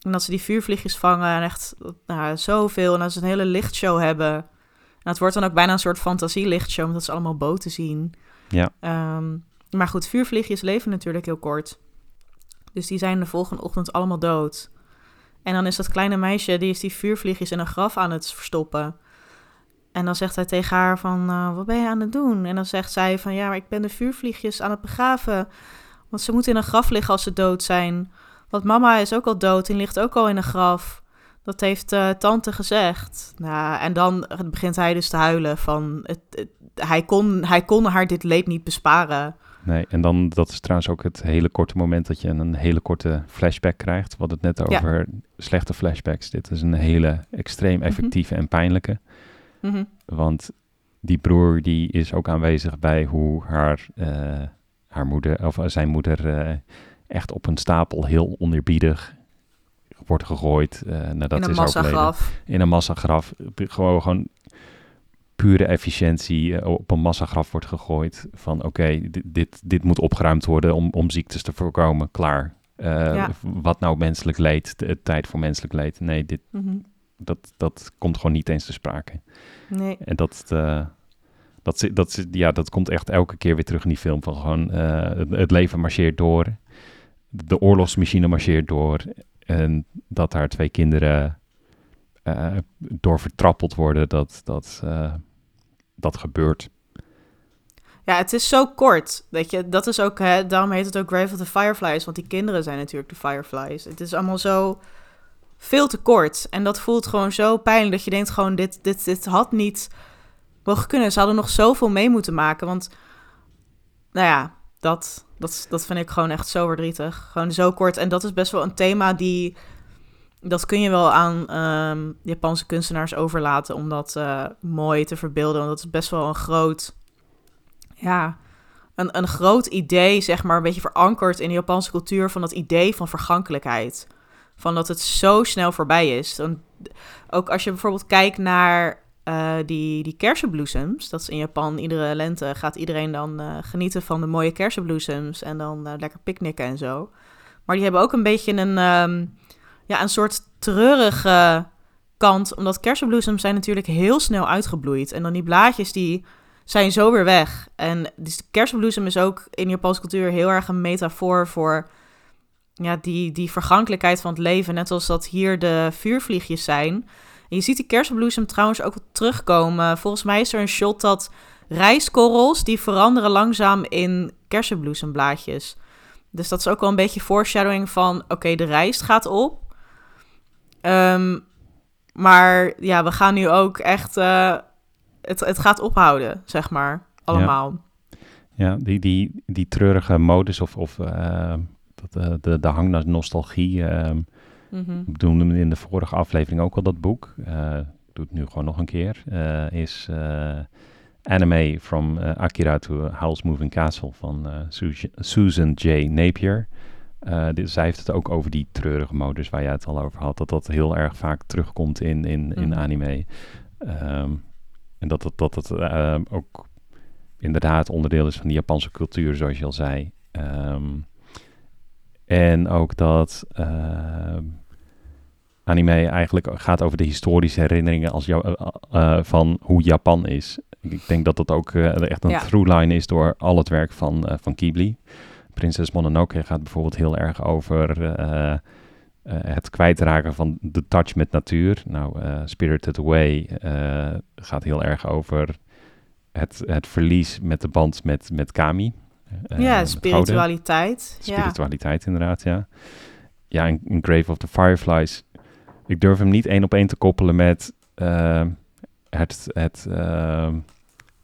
En dat ze die vuurvliegjes vangen en echt nou, zoveel. En dat ze een hele lichtshow hebben. En het wordt dan ook bijna een soort fantasie-lichtshow, omdat ze allemaal boten zien. Ja. Ehm, maar goed, vuurvliegjes leven natuurlijk heel kort. Dus die zijn de volgende ochtend allemaal dood. En dan is dat kleine meisje, die is die vuurvliegjes in een graf aan het verstoppen. En dan zegt hij tegen haar van, eh, wat ben je aan het doen? En dan zegt zij van, ja, maar ik ben de vuurvliegjes aan het begraven. Want ze moeten in een graf liggen als ze dood zijn. Want mama is ook al dood en ligt ook al in een graf. Dat heeft eh, tante gezegd. Nou, en dan begint hij dus te huilen van, het, hij, kon, hij kon haar dit leed niet besparen. Nee, en dan, dat is trouwens ook het hele korte moment dat je een hele korte flashback krijgt. We hadden het net Ja. over slechte flashbacks. Dit is een hele extreem effectieve en pijnlijke. Mhm. Want die broer die is ook aanwezig bij hoe haar, eh, haar moeder, of zijn moeder, eh, echt op een stapel heel oneerbiedig wordt gegooid. eh nadat in een massagraf. In een massagraf. Gewoon, gewoon pure efficiëntie eh, op een massagraf wordt gegooid. Van oké, dit, dit, dit moet opgeruimd worden om, om ziektes te voorkomen. Klaar. Eh, Ja. Wat nou menselijk leed, de, tijd voor menselijk leed. Nee, dit, Mhm. dat, dat komt gewoon niet eens te sprake. Nee. En dat, eh, dat, dat, ja, dat komt echt elke keer weer terug in die film. Van gewoon, eh, het, het leven marcheert door. De oorlogsmachine marcheert door. En dat daar twee kinderen eh, door vertrappeld worden, dat, dat, eh, dat gebeurt. Ja, het is zo kort. Weet je, dat is ook, hè, daarom heet het ook Grave of the Fireflies. Want die kinderen zijn natuurlijk de Fireflies. Het is allemaal zo veel te kort. En dat voelt gewoon zo pijnlijk dat je denkt gewoon, dit, dit, dit had niet mogen kunnen. Ze hadden nog zoveel mee moeten maken. Want, nou ja, dat, dat, dat vind ik gewoon echt zo verdrietig. Gewoon zo kort. En dat is best wel een thema die... Dat kun je wel aan ehm, Japanse kunstenaars overlaten om dat uh, mooi te verbeelden. Want dat is best wel een groot... Ja, een, een groot idee, zeg maar, een beetje verankerd in de Japanse cultuur... van dat idee van vergankelijkheid. Van dat het zo snel voorbij is. Dan, ook als je bijvoorbeeld kijkt naar uh, die, die kersenbloesems. Dat is in Japan. Iedere lente gaat iedereen dan uh, genieten van de mooie kersenbloesems. En dan lekker picknicken en zo. Maar die hebben ook een beetje een, um, ja, een soort treurige kant. Omdat kersenbloesems zijn natuurlijk heel snel uitgebloeid. En dan die blaadjes die zijn zo weer weg. En dus de kersenbloesem is ook in Japanse cultuur heel erg een metafoor voor ja, die, die vergankelijkheid van het leven. Net als dat hier de vuurvliegjes zijn. En je ziet die kersenbloesem trouwens ook terugkomen. Volgens mij is er een shot dat rijstkorrels... die veranderen langzaam in kersenbloesemblaadjes. Dus dat is ook wel een beetje foreshadowing van... oké, de rijst gaat op. Um, maar ja, we gaan nu ook echt... Uh, het, het gaat ophouden, zeg maar. Allemaal. Ja, ja die, die, die treurige modus of... of uh dat, uh, de, de hang naar nostalgie. Mm -hmm. We doen in de vorige aflevering ook al dat boek. Uh, ik doe het nu gewoon nog een keer. Is Anime from Akira to Howl's Moving Castle van Susan J. Napier. Dit, zij heeft het ook over die treurige modus waar jij het al over had. Dat dat heel erg vaak terugkomt in, in, mm in anime. Um, en dat het, dat het ook inderdaad onderdeel is van die Japanse cultuur, zoals je al zei. Um, en ook dat uh, anime eigenlijk gaat over de historische herinneringen als jou, uh, uh, van hoe Japan is. Ik denk dat dat ook echt een ja. throughline is door al het werk van, van Ghibli. Prinses Mononoke gaat bijvoorbeeld heel erg over het kwijtraken van de touch met natuur. Nou, Spirited Away gaat heel erg over het, het verlies met de band met, met Kami. Ja, spiritualiteit. Spiritualiteit, inderdaad, ja. Ja, in, in, Grave of the Fireflies. Ik durf hem niet één op één te koppelen met het, het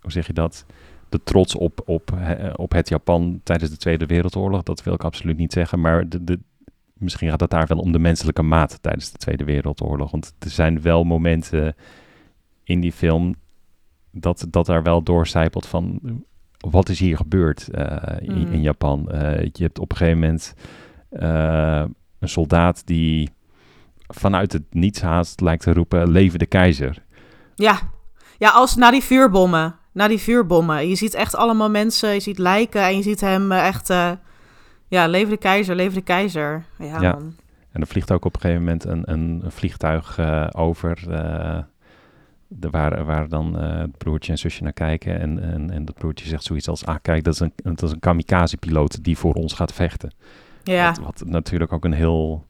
hoe zeg je dat? De trots op, op, op het Japan tijdens de Tweede Wereldoorlog. Dat wil ik absoluut niet zeggen, maar de, de, misschien gaat het daar wel om de menselijke maat tijdens de Tweede Wereldoorlog. Want er zijn wel momenten in die film dat, dat daar wel doorcijpelt van wat is hier gebeurd uh, in, mm. in, Japan? Uh, je hebt op een gegeven moment uh, een soldaat die vanuit het niets haast lijkt te roepen: Leven de keizer. Ja, ja als na die vuurbommen. Na die vuurbommen. Je ziet echt allemaal mensen, je ziet lijken en je ziet hem echt. ja, leven de keizer, leven de keizer. Ja, ja. Man. En er vliegt ook op een gegeven moment een, een, een vliegtuig over de, waar, waar dan het broertje en zusje naar kijken. En, en, en dat broertje zegt zoiets als: Ah, kijk, dat is een, dat is een kamikaze-piloot die voor ons gaat vechten. Ja. Wat, wat, natuurlijk ook een heel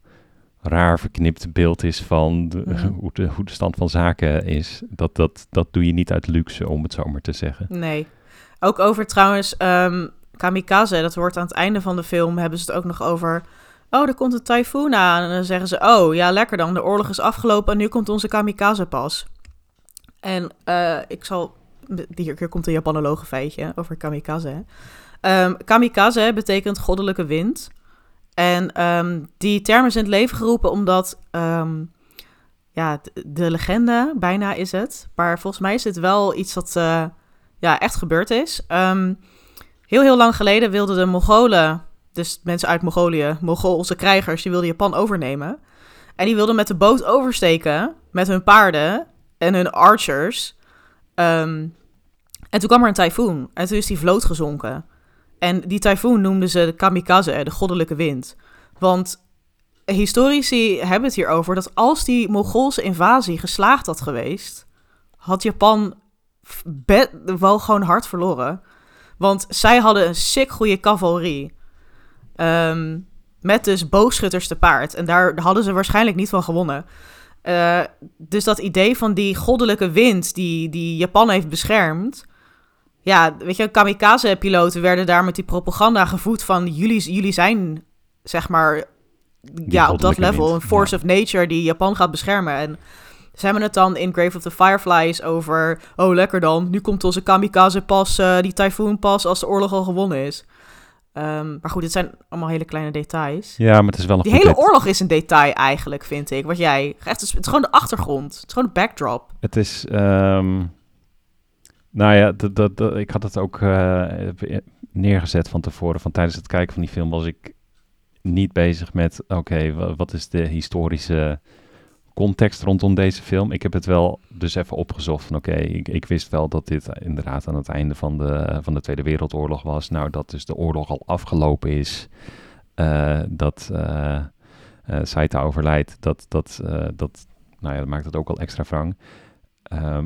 raar verknipt beeld is van de, (laughs) hoe, de, hoe de stand van zaken is. Dat, dat, dat doe je niet uit luxe, om het zo maar te zeggen. Nee. Ook over trouwens um, kamikaze, dat wordt aan het einde van de film, hebben ze het ook nog over. Oh, er komt een tyfoon aan. En dan zeggen ze: Oh, ja, lekker dan. De oorlog is afgelopen en nu komt onze kamikaze pas. En uh, ik zal. Hier, hier komt een Japanologe feitje over kamikaze. Um, kamikaze betekent goddelijke wind. En um, die term is in het leven geroepen omdat. Um, ja, de, de, legende, bijna is het. Maar volgens mij is het wel iets dat uh, ja, echt gebeurd is. heel, heel lang geleden wilden de Mongolen, dus mensen uit Mongolië, Mongoolse krijgers, die wilden Japan overnemen. En die wilden met de boot oversteken met hun paarden en hun archers. En toen kwam er een tyfoon. En toen is die vloot gezonken. En die tyfoon noemden ze de kamikaze, de goddelijke wind. Want historici hebben het hier over dat als die Mongoolse invasie geslaagd had geweest, had Japan wel gewoon hard verloren. Want zij hadden een sick goede cavalerie. Um, met dus boogschutters te paard. En daar hadden ze waarschijnlijk niet van gewonnen. Uh, dus dat idee van die goddelijke wind die, die Japan heeft beschermd. Ja, weet je, kamikaze-piloten werden daar met die propaganda gevoed van jullie, jullie zijn, zeg maar, ja, op dat level, een force ja. of nature die Japan gaat beschermen. En ze hebben het dan in Grave of the Fireflies over, oh lekker dan, nu komt onze kamikaze pas, eh, die typhoon pas als de oorlog al gewonnen is. Ehm, maar goed, dit zijn allemaal hele kleine details. Ja, maar het is wel een Die hele oorlog is een detail eigenlijk, vind ik. Wat jij, echt, het is, het is gewoon de achtergrond. Het is gewoon de backdrop. Het is, ehm, nou ja, dat, dat, ik had het ook eh, neergezet van tevoren. Van tijdens het kijken van die film was ik niet bezig met, oké, wa- wat is de historische context rondom deze film? Ik heb het wel dus even opgezocht van, oké, ik, wist wel dat dit inderdaad aan het einde van de, van de Tweede Wereldoorlog was. Nou, dat dus de oorlog al afgelopen is. eh, dat eh, Saita overlijdt. Dat, dat, dat, nou ja, dat maakt het ook al extra wrang. Ehm,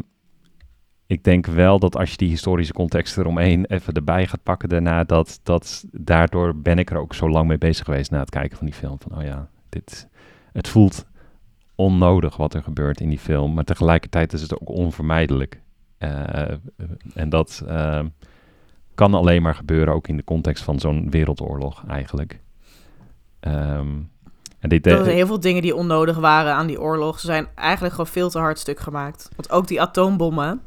ik denk wel dat als je die historische context eromheen even erbij gaat pakken daarna, dat, dat daardoor ben ik er ook zo lang mee bezig geweest na het kijken van die film. Van oh ja, dit, het voelt onnodig wat er gebeurt in die film, maar tegelijkertijd is het ook onvermijdelijk. Eh, en dat ehm, kan alleen maar gebeuren ook in de context van zo'n wereldoorlog eigenlijk. Ehm, en dit, Er zijn heel veel dingen die onnodig waren aan die oorlog. Ze zijn eigenlijk gewoon veel te hard stuk gemaakt. Want ook die atoombommen,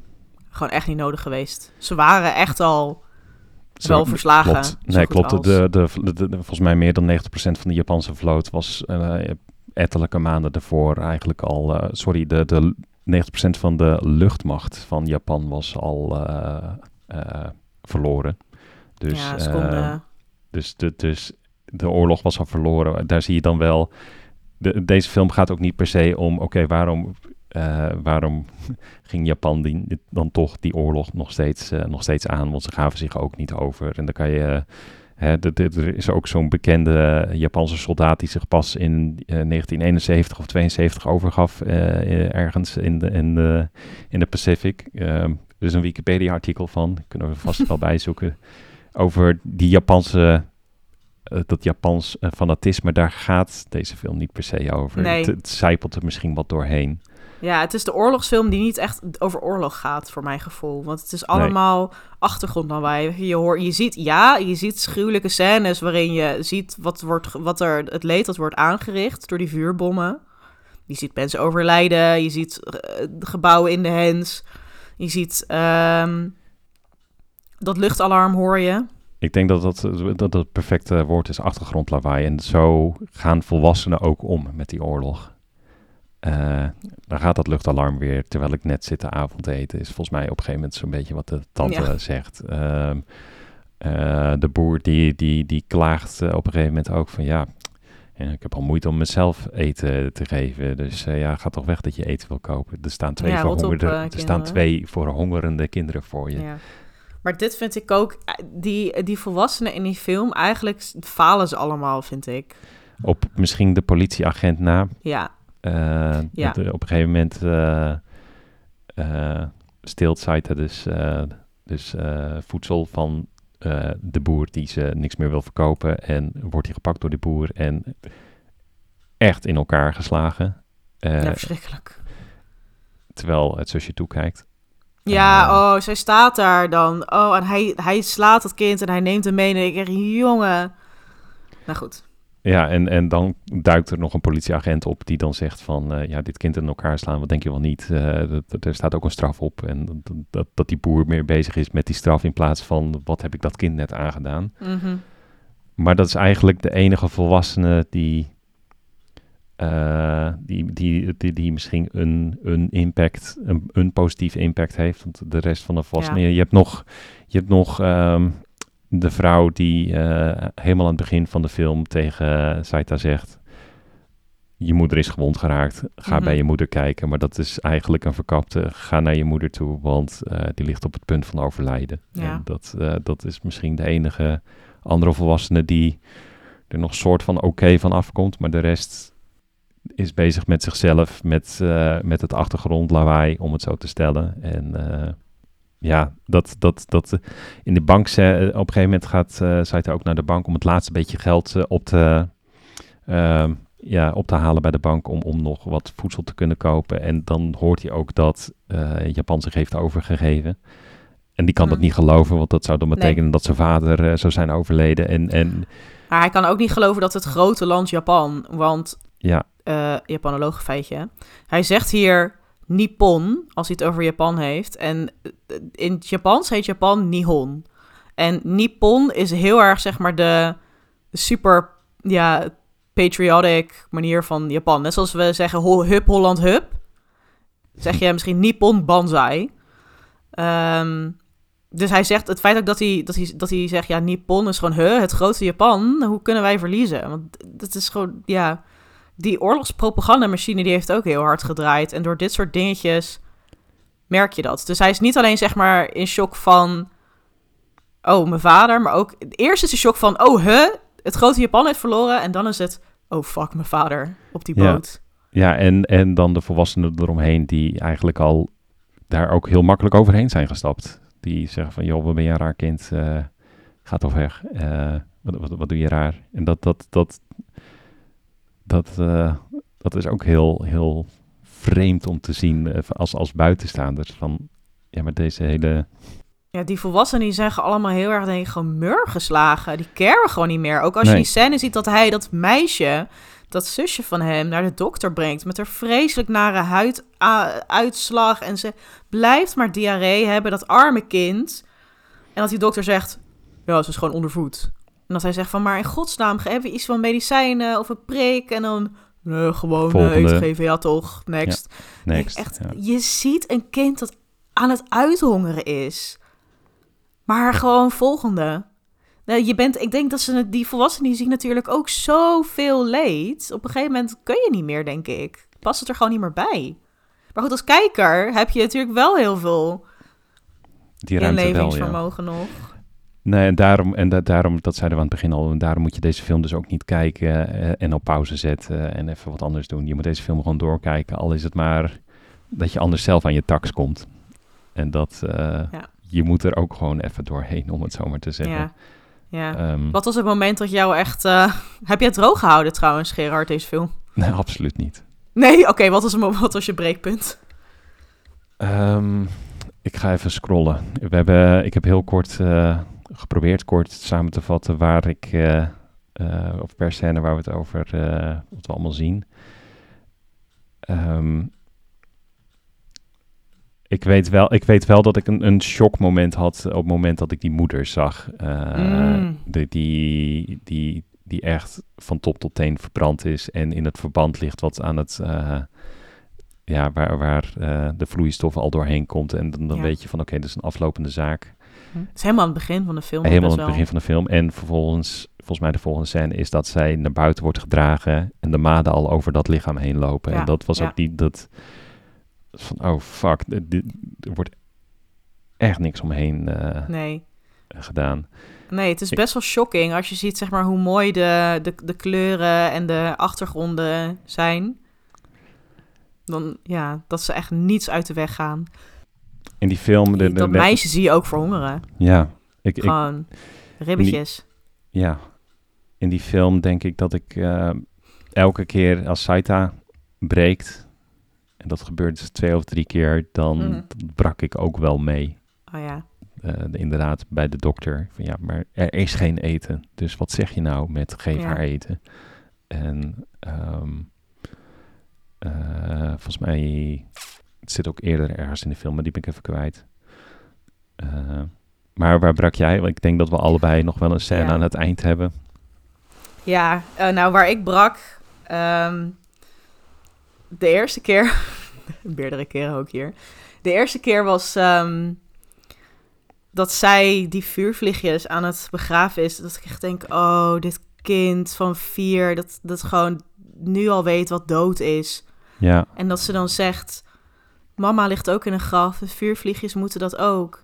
gewoon echt niet nodig geweest. Ze waren echt al wel verslagen. Klopt. Nee, klopt. De, de, de, volgens mij meer dan 90% van de Japanse vloot was eh, ettelijke maanden ervoor eigenlijk al... eh, sorry, de, de 90% van de luchtmacht van Japan was al eh, verloren. Dus, ja, ze konden... dus, de, dus de oorlog was al verloren. Daar zie je dan wel... De, deze film gaat ook niet per se om... Oké, waarom, eh, waarom (laughs) ging Japan die, dan toch die oorlog nog steeds, eh, nog steeds aan? Want ze gaven zich ook niet over. En dan kan je... Hè, de- de- er is ook zo'n bekende Japanse soldaat die zich pas in eh, 1971 of 72 overgaf eh, eh, ergens in de, in de, in de Pacific. Ehm, er is een Wikipedia-artikel van, kunnen we vast wel (laughs) bijzoeken, over die Japanse, eh, dat Japans eh, fanatisme. Daar gaat deze film niet per se over. Nee. Het, het zijpelt er misschien wat doorheen. Ja, het is de oorlogsfilm die niet echt over oorlog gaat, voor mijn gevoel. Want het is allemaal achtergrondlawaai. Je, hoort, je ziet, ja, je ziet schuwelijke scènes waarin je ziet wat, wordt, wat er, het leed dat wordt aangericht door die vuurbommen. Je ziet mensen overlijden, je ziet eh, gebouwen in de hens. Je ziet ehm, dat luchtalarm hoor je. Ik denk dat dat, dat dat het perfecte woord is, achtergrondlawaai. En zo gaan volwassenen ook om met die oorlog. Eh, dan gaat dat luchtalarm weer, terwijl ik net zit te avondeten. Is volgens mij op een gegeven moment zo'n beetje wat de tante Ja. zegt. Ehm, eh, de boer die, die, die klaagt eh, op een gegeven moment ook van ja... En ik heb al moeite om mezelf eten te geven. Dus ja, ga toch weg dat je eten wil kopen. Er staan twee, Ja, op, eh, er staan twee verhongerende kinderen voor je. Ja. Maar dit vind ik ook, die, die volwassenen in die film, eigenlijk falen ze allemaal, vind ik. Op misschien de politieagent na. Ja, Eh, Ja. dat op een gegeven moment eh eh, steelt dus, dus voedsel van de boer die ze niks meer wil verkopen. En wordt hij gepakt door die boer en echt in elkaar geslagen. Ja, verschrikkelijk. terwijl het zusje toekijkt. Ja, oh, zij staat daar dan. Oh, en hij, hij slaat het kind en hij neemt hem mee. En ik denk, jongen. Nou goed. Ja, en, en dan duikt er nog een politieagent op die dan zegt van... eh, ja, dit kind in elkaar slaan, wat denk je wel niet? Eh, dat, er staat ook een straf op. En dat, dat, dat die boer meer bezig is met die straf in plaats van... wat heb ik dat kind net aangedaan? Mhm. Maar dat is eigenlijk de enige volwassene die... eh, die, die, die, die misschien een, een impact, een, een positieve impact heeft. Want de rest van de volwassenen... Ja. Je hebt nog, je hebt nog ehm, de vrouw die eh, helemaal aan het begin van de film tegen Saita zegt... Je moeder is gewond geraakt. Ga Mhm. bij je moeder kijken. Maar dat is eigenlijk een verkapte. Ga naar je moeder toe, want eh, die ligt op het punt van overlijden. Ja. En dat, eh, dat is misschien de enige andere volwassene die er nog soort van oké van afkomt. Maar de rest is bezig met zichzelf, met, met het achtergrondlawaai, om het zo te stellen. En ja, dat, dat, dat eh, in de bank, ze- op een gegeven moment gaat eh Saita ook naar de bank om het laatste beetje geld eh, op te, ehm, ja, op te halen bij de bank om, om nog wat voedsel te kunnen kopen. En dan hoort hij ook dat eh, Japan zich heeft overgegeven. En die kan dat Hmm. niet geloven, want dat zou dan Nee. betekenen dat zijn vader eh, zou zijn overleden. En, en Maar hij kan ook niet geloven dat het grote land Japan, want Ja, eh Japanoloog feitje. Hij zegt hier Nippon als hij het over Japan heeft. En eh, in het Japans heet Japan Nihon. En Nippon is heel erg zeg maar de super ja, patriotic manier van Japan. Net zoals we zeggen hup Holland hup. Zeg je misschien Nippon Banzai. Ehm, dus hij zegt, het feit ook dat hij, dat hij, dat hij zegt, ja, Nippon is gewoon, huh, het grote Japan, hoe kunnen wij verliezen? Want dat is gewoon, ja, die oorlogspropagandamachine die heeft ook heel hard gedraaid. En door dit soort dingetjes merk je dat. Dus hij is niet alleen, zeg maar, in shock van, oh, mijn vader, maar ook, eerst is de shock van, oh, huh, het grote Japan heeft verloren. En dan is het, oh, fuck, mijn vader op die boot. ja en, en dan de volwassenen eromheen die eigenlijk al daar ook heel makkelijk overheen zijn gestapt. Die zeggen van, joh, wat ben je een raar kind, eh, ga toch weg. Eh, wat, wat, wat doe je raar? En dat, dat, dat, dat, eh, dat is ook heel, heel vreemd om te zien eh, als, als buitenstaanders. Van, ja, maar deze hele... Ja, die volwassenen die zijn allemaal heel erg, gewoon mur geslagen. Die caren gewoon niet meer. Ook als je die scène ziet dat hij dat meisje, dat zusje van hem, naar de dokter brengt. Met haar vreselijk nare huiduitslag. En ze blijft maar diarree hebben, dat arme kind. En dat die dokter zegt, ja, ze is gewoon ondervoed. En dat hij zegt van, maar in godsnaam, hebben we iets van medicijnen of een prik? En dan, nee, gewoon Volgende. eten geven, ja toch, next. Next. Echt, ja. je ziet een kind dat aan het uithongeren is. Maar gewoon volgende. Nou, je bent, ik denk dat ze die volwassenen die zien natuurlijk ook zoveel leed. Op een gegeven moment kun je niet meer, denk ik. Past het er gewoon niet meer bij. Maar goed, als kijker heb je natuurlijk wel heel veel Die ruimte wel, ja. inlevingsvermogen nog. Nee, en daarom, en da- daarom, dat zeiden we aan het begin al, en daarom moet je deze film dus ook niet kijken eh, en op pauze zetten en even wat anders doen. Je moet deze film gewoon doorkijken, al is het maar dat je anders zelf aan je tax komt. En dat, eh, Ja. je moet er ook gewoon even doorheen, om het zo maar te zeggen. Ja. ja. Ehm, Wat was het moment dat jou echt... eh, (laughs) heb je het droog gehouden trouwens, Gerard, deze film? nee, absoluut niet. Nee? Oké, wat, was wat was je breekpunt? Ehm, ik ga even scrollen. We hebben, ik heb heel kort eh, geprobeerd kort samen te vatten waar ik, eh, eh, of per scène waar we het over, eh, wat we allemaal zien. Ehm, ik, weet wel, ik weet wel dat ik een, een shockmoment had op het moment dat ik die moeder zag. Mm. de, die, die, die echt van top tot teen verbrand is en in het verband ligt wat aan het... ja, waar, waar de vloeistof al doorheen komt. En dan, dan Ja. weet je van, oké, dat is een aflopende zaak. Het is helemaal aan het begin van de film. Helemaal aan het begin van de film. En vervolgens, volgens mij de volgende scène, is dat zij naar buiten wordt gedragen en de maden al over dat lichaam heen lopen. Ja, En dat was ja. ook niet dat van, oh fuck, dit, er wordt echt niks omheen eh, Nee. gedaan. Nee, het is best wel shocking als je ziet zeg maar, hoe mooi de, de, de kleuren en de achtergronden zijn. Dan ja, dat ze echt niets uit de weg gaan. In die film... de- de- dat de- meisje zie je ook verhongeren. Ja, ik, ik, Gewoon ribbetjes. ja, in die film denk ik dat ik eh, elke keer als Saita breekt, en dat gebeurt dus twee of drie keer, dan Mhm. brak ik ook wel mee. Oh ja. eh, inderdaad bij de dokter. Van ja, maar er is geen eten. Dus wat zeg je nou met geef Ja. haar eten? En ehm, eh, volgens mij, het zit ook eerder ergens in de film, maar die ben ik even kwijt. Eh, maar waar brak jij? Want ik denk dat we allebei nog wel een scène Ja. aan het eind hebben. Ja, eh, nou waar ik brak, ehm, de eerste keer, (laughs) meerdere keren ook hier. De eerste keer was ehm, dat zij die vuurvliegjes aan het begraven is. Dat ik echt denk, oh, dit kind van vier, dat, dat gewoon nu al weet wat dood is. Ja, En dat ze dan zegt, mama ligt ook in een graf, de vuurvliegjes moeten dat ook.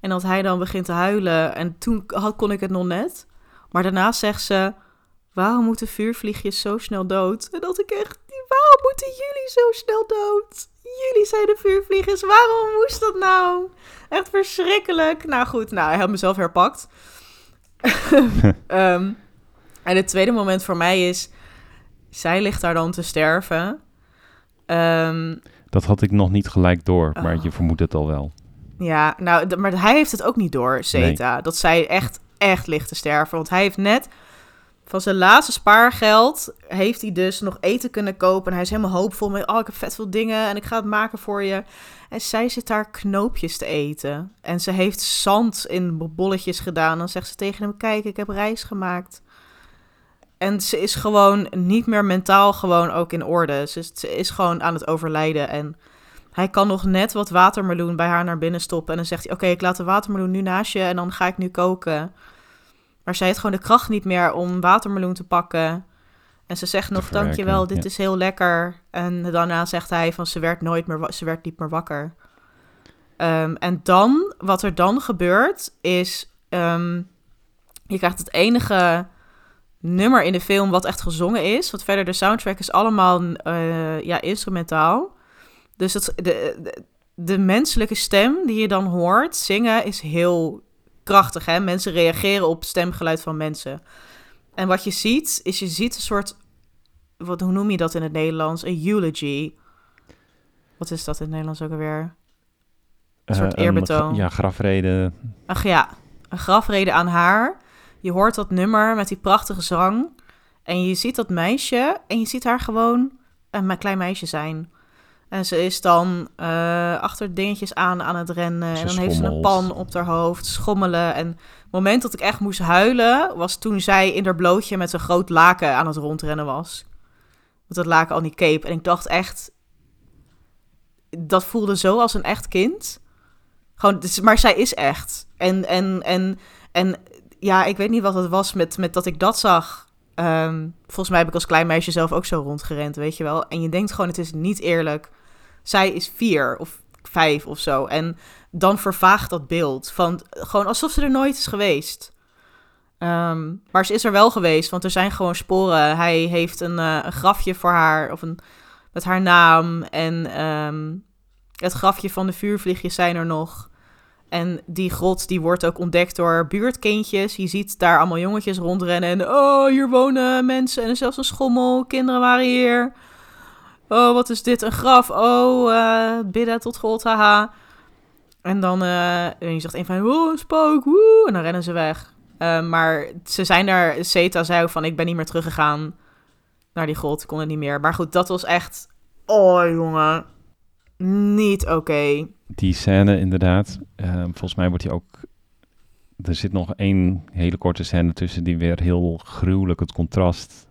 En dat hij dan begint te huilen. En toen had, kon ik het nog net. Maar daarna zegt ze, waarom moeten vuurvliegjes zo snel dood? En dat ik echt, waarom moeten jullie zo snel dood? Jullie zijn de vuurvliegers, waarom moest dat nou? Echt verschrikkelijk. Nou goed, nou, hij had mezelf herpakt. (laughs) Ehm, en het tweede moment voor mij is, zij ligt daar dan te sterven. Ehm, dat had ik nog niet gelijk door, maar Oh. je vermoedt het al wel. ja, nou, maar hij heeft het ook niet door, Zeta. Dat zij echt, echt ligt te sterven. Want hij heeft net van zijn laatste spaargeld heeft hij dus nog eten kunnen kopen. En hij is helemaal hoopvol met, oh, ik heb vet veel dingen en ik ga het maken voor je. En zij zit daar knoopjes te eten. En ze heeft zand in bolletjes gedaan. Dan zegt ze tegen hem, kijk, ik heb rijst gemaakt. En ze is gewoon niet meer mentaal gewoon ook in orde. Ze, ze is gewoon aan het overlijden. En hij kan nog net wat watermeloen bij haar naar binnen stoppen. En dan zegt hij, oké, ik laat de watermeloen nu naast je en dan ga ik nu koken. Maar zij heeft gewoon de kracht niet meer om watermeloen te pakken. En ze zegt nog, dankjewel, dit is heel lekker. En daarna zegt hij van, ze werd nooit meer, ze werd niet meer wakker. Ehm, en dan, wat er dan gebeurt, is... Ehm, je krijgt het enige nummer in de film wat echt gezongen is. Want verder, de soundtrack is allemaal uh, ja, instrumentaal. Dus het, de, de, de, menselijke stem die je dan hoort zingen is heel krachtig. Hè? Mensen reageren op stemgeluid van mensen. En wat je ziet, is je ziet een soort... Wat, hoe noem je dat in het Nederlands? Een eulogy. Wat is dat in het Nederlands ook alweer? Een soort uh, eerbetoon. ja, grafrede. Ach ja, een grafrede aan haar. Je hoort dat nummer met die prachtige zang. En je ziet dat meisje en je ziet haar gewoon een klein meisje zijn. En ze is dan uh, achter dingetjes aan aan het rennen. en dan heeft ze een pan op haar hoofd, schommelen. En het moment dat ik echt moest huilen... was toen zij in haar blootje met een groot laken aan het rondrennen was. Met dat laken al niet cape. En ik dacht echt... Dat voelde zo als een echt kind. Gewoon, maar zij is echt. En, en, en, en ja, ik weet niet wat het was met, met dat ik dat zag. Um, volgens mij heb ik als klein meisje zelf ook zo rondgerend, weet je wel. En je denkt gewoon, het is niet eerlijk. Zij is vier of vijf of zo. En dan vervaagt dat beeld van gewoon alsof ze er nooit is geweest. Um, maar ze is er wel geweest, want er zijn gewoon sporen. Hij heeft een, uh, een grafje voor haar, of een, met haar naam. En um, het grafje van de vuurvliegjes zijn er nog. En die grot die wordt ook ontdekt door buurtkindjes. Je ziet daar allemaal jongetjes rondrennen. En oh, hier wonen mensen. En zelfs een schommel. Kinderen waren hier. Oh, wat is dit? Een graf. Oh, uh, bidden tot God. Haha. En dan uh, en je zegt een van, oh, een spook. Woe, en dan rennen ze weg. Uh, maar ze zijn daar. Zeta zei ook van, ik ben niet meer teruggegaan naar die grot. Ik kon het niet meer. Maar goed, dat was echt... Oh, jongen. Niet oké. Die scène inderdaad. Uh, volgens mij wordt hij ook. Er zit nog één hele korte scène tussen die weer heel gruwelijk het contrast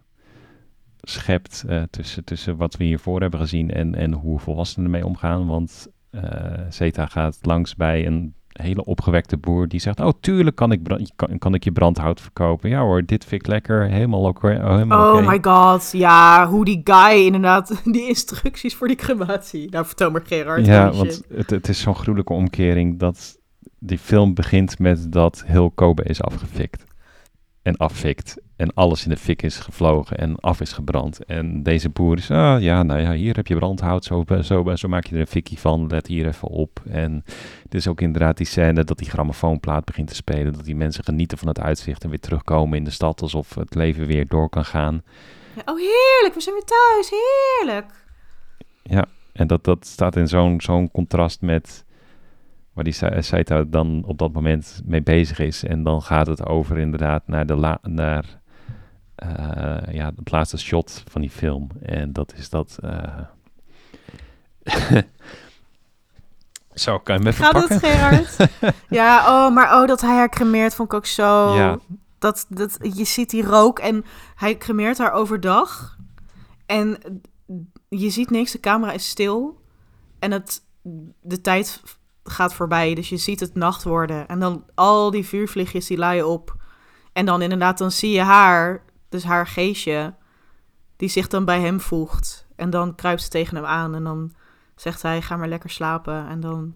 schept uh, tussen, tussen wat we hiervoor hebben gezien en, en hoe volwassenen ermee omgaan. Want uh, Zeta gaat langs bij een hele opgewekte boer die zegt: Oh, tuurlijk kan ik, kan, kan ik je brandhout verkopen. Ja hoor, dit vind ik lekker. Helemaal oké. Oh, oh my god. Ja, hoe die guy inderdaad (laughs) die instructies voor die crematie. Nou, vertel maar Gerard. Ja, want het, het is zo'n gruwelijke omkering dat die film begint met dat heel Kobe is afgefikt en afvikt. En alles in de fik is gevlogen en af is gebrand. En deze boer is, ah ja, nou ja, hier heb je brandhout, zo, zo, zo maak je er een fikkie van, let hier even op. En het is ook inderdaad die scène dat die grammofoonplaat begint te spelen, dat die mensen genieten van het uitzicht en weer terugkomen in de stad, alsof het leven weer door kan gaan. Oh, heerlijk, we zijn weer thuis, heerlijk. Ja, en dat, dat staat in zo'n zo'n contrast met waar die Saita dan op dat moment mee bezig is. En dan gaat het over inderdaad naar, de la naar ja, het laatste shot van die film. En dat is dat... Zo, kan je me even Gaat pakken? het, Gerard? (laughs) ja, oh, maar oh, dat hij haar cremeert vond ik ook zo... Ja. Dat, dat, je ziet die rook en hij cremeert haar overdag. En je ziet niks, de camera is stil. En het, de tijd gaat voorbij. Dus je ziet het nacht worden. En dan al die vuurvliegjes die laaien op. En dan inderdaad, dan zie je haar, dus haar geestje, die zich dan bij hem voegt. En dan kruipt ze tegen hem aan en dan zegt hij, ga maar lekker slapen. En dan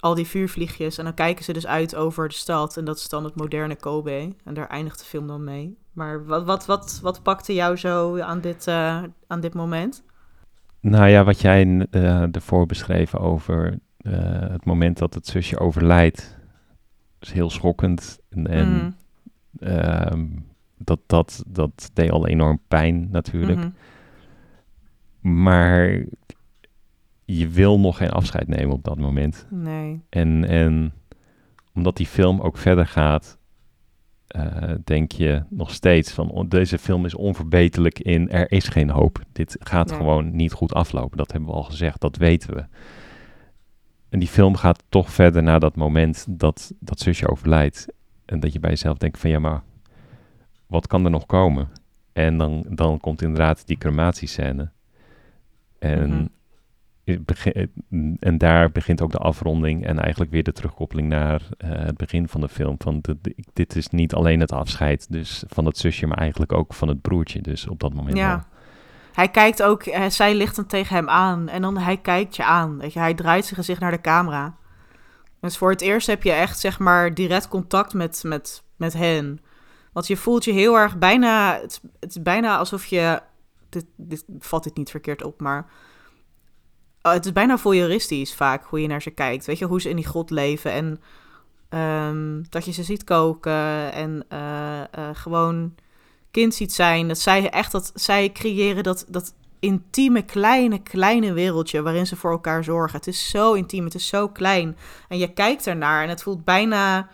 al die vuurvliegjes. En dan kijken ze dus uit over de stad. En dat is dan het moderne Kobe. En daar eindigt de film dan mee. Maar wat, wat, wat, wat pakte jou zo aan dit, uh, aan dit moment? Nou ja, wat jij uh, ervoor beschreef over uh, het moment dat het zusje overlijdt, is heel schokkend. En, en mm. Dat, dat, dat deed al enorm pijn natuurlijk. Mm -hmm. Maar je wil nog geen afscheid nemen op dat moment. Nee. En, en omdat die film ook verder gaat, eh, denk je nog steeds van oh, deze film is onverbeterlijk in er is geen hoop. Dit gaat gewoon niet goed aflopen. Dat hebben we al gezegd, dat weten we. En die film gaat toch verder naar dat moment dat dat zusje overlijdt. En dat je bij jezelf denkt van ja, maar wat kan er nog komen? En dan, dan komt inderdaad die crematiescène. En, Mhm. begin- en daar begint ook de afronding en eigenlijk weer de terugkoppeling naar eh, het begin van de film. Van de- de- dit is niet alleen het afscheid dus van het zusje, maar eigenlijk ook van het broertje. Dus op dat moment Ja. al. Hij kijkt ook, eh, zij ligt dan tegen hem aan en dan hij kijkt je aan. Weet je, hij draait zijn gezicht naar de camera. Dus voor het eerst heb je echt, zeg maar, direct contact met, met, met hen. Want je voelt je heel erg bijna, het, het is bijna alsof je, dit, dit vat dit niet verkeerd op, maar oh, het is bijna voyeuristisch vaak hoe je naar ze kijkt. Weet je, hoe ze in die grot leven en ehm, dat je ze ziet koken en eh, eh, gewoon kind ziet zijn. Dat zij echt dat zij creëren dat, dat intieme, kleine, kleine wereldje waarin ze voor elkaar zorgen. Het is zo intiem, het is zo klein. En je kijkt ernaar en het voelt bijna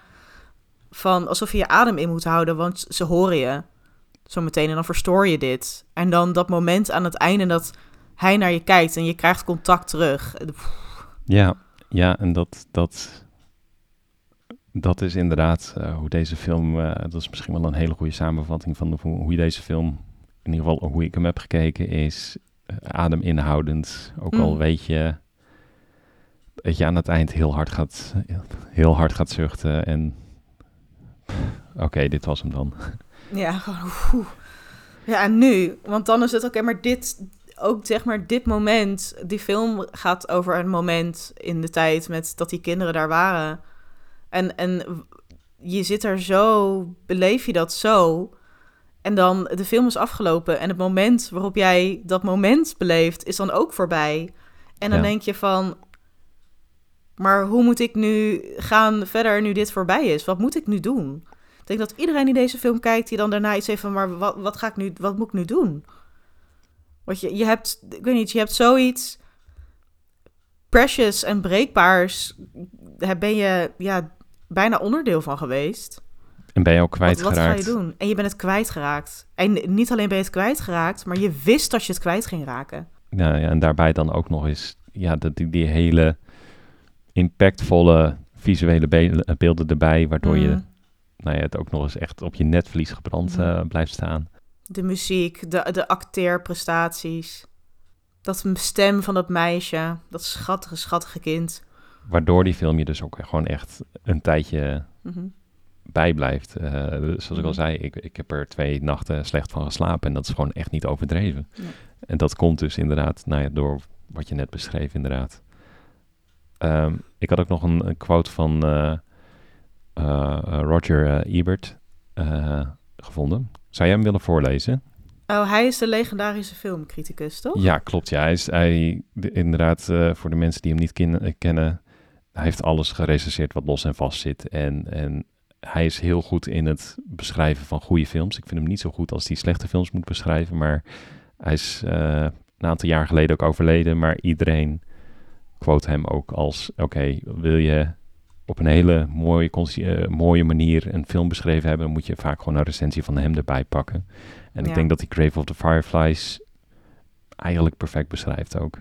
van alsof je je adem in moet houden, want ze horen je zo meteen en dan verstoor je dit. En dan dat moment aan het einde dat hij naar je kijkt en je krijgt contact terug. Ja, ja, en dat, dat, dat is inderdaad eh, hoe deze film, eh, dat is misschien wel een hele goede samenvatting van de- hoe, je deze film, in ieder geval hoe ik hem heb gekeken, is eh, adem-inhoudend. Ook al Mm. weet je dat je aan het eind heel hard gaat, heel hard gaat zuchten en oké, dit was hem dan. (laughs) Ja, gewoon. Ja, en nu? Want dan is het oké, maar dit, ook zeg maar dit moment, die film gaat over een moment in de tijd met dat die kinderen daar waren. En, en je zit er zo, beleef je dat zo. En dan, de film is afgelopen en het moment waarop jij dat moment beleeft, is dan ook voorbij. En dan Ja. denk je van, maar hoe moet ik nu gaan verder nu dit voorbij is? Wat moet ik nu doen? Ik denk dat iedereen die deze film kijkt, die dan daarna iets heeft van, maar wat, wat ga ik nu, wat moet ik nu doen? Want je, je hebt, ik weet niet, je hebt zoiets precious en breekbaars, daar ben je ja, bijna onderdeel van geweest. En ben je ook Wat, wat ga je kwijtgeraakt? doen? En je bent het kwijtgeraakt. En niet alleen ben je het kwijtgeraakt, maar je wist dat je het kwijt ging raken. Ja, ja, en daarbij dan ook nog eens ja, dat die, die hele impactvolle visuele be- beelden erbij, waardoor je Mm. nou ja, het ook nog eens echt op je netvlies gebrand Mhm. eh, blijft staan. De muziek, de, de acteerprestaties. Dat stem van dat meisje, dat schattige, schattige kind. Waardoor die film je dus ook gewoon echt een tijdje Mhm. bijblijft. Eh zoals ik al Mhm. zei, ik, ik heb er twee nachten slecht van geslapen en dat is gewoon echt niet overdreven. En dat komt dus inderdaad nou ja, door wat je net beschreef inderdaad. Ehm, ik had ook nog een, een quote van eh, eh, Roger eh, Ebert eh, gevonden. Zou jij hem willen voorlezen? Oh, hij is de legendarische filmcriticus, toch? Ja, klopt. Ja, hij is hij, de- inderdaad, voor de mensen die hem niet ken- kennen, hij heeft alles gerecenseerd wat los en vast zit. En, en hij is heel goed in het beschrijven van goede films. Ik vind hem niet zo goed als hij slechte films moet beschrijven, maar hij is een aantal jaar geleden ook overleden. Maar iedereen quote hem ook als, oké, wil je op een hele mooie, eh, mooie manier een film beschreven hebben, dan moet je vaak gewoon een recensie van hem erbij pakken. En Ja. ik denk dat die Grave of the Fireflies eigenlijk perfect beschrijft ook.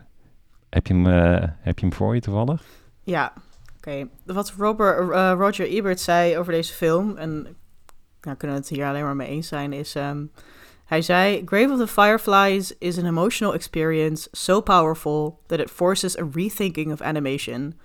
Heb je hem, eh, heb je hem voor je toevallig? Ja, oké. Wat Robert, eh, Roger Ebert zei over deze film, en nou kunnen we het hier alleen maar mee eens zijn, is... ehm, hij zei, Grave of the Fireflies is an emotional experience so powerful that it forces a rethinking of animation.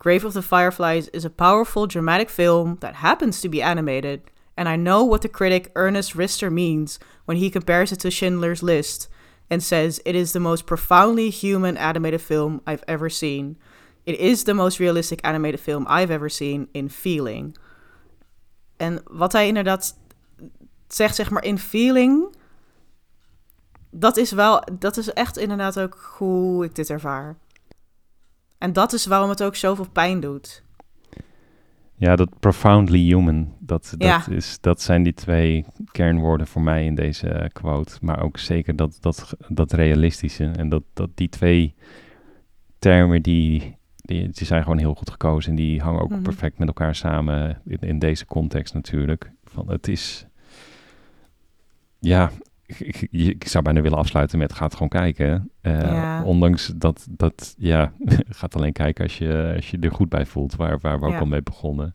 Grave of the Fireflies is a powerful dramatic film that happens to be animated, and I know what the critic Ernest Rister means when he compares it to Schindler's List and says it is the most profoundly human animated film I've ever seen. It is the most realistic animated film I've ever seen in feeling. En wat hij inderdaad zegt, zeg maar, in feeling, dat is wel, dat is echt inderdaad ook hoe ik dit ervaar. En dat is waarom het ook zoveel pijn doet. Ja, dat profoundly human, dat, dat, Ja. is, dat zijn die twee kernwoorden voor mij in deze quote. Maar ook zeker dat, dat, dat realistische. En dat, dat die twee termen, die, die, die zijn gewoon heel goed gekozen. En die hangen ook Mhm. perfect met elkaar samen in, in deze context natuurlijk. Van, het is... Ja, ik, zou bijna willen afsluiten met gaat gewoon kijken. Uh, Ja. Ondanks dat, dat ja, (laughs) gaat alleen kijken als je, als je er goed bij voelt, waar, waar we ook al mee begonnen.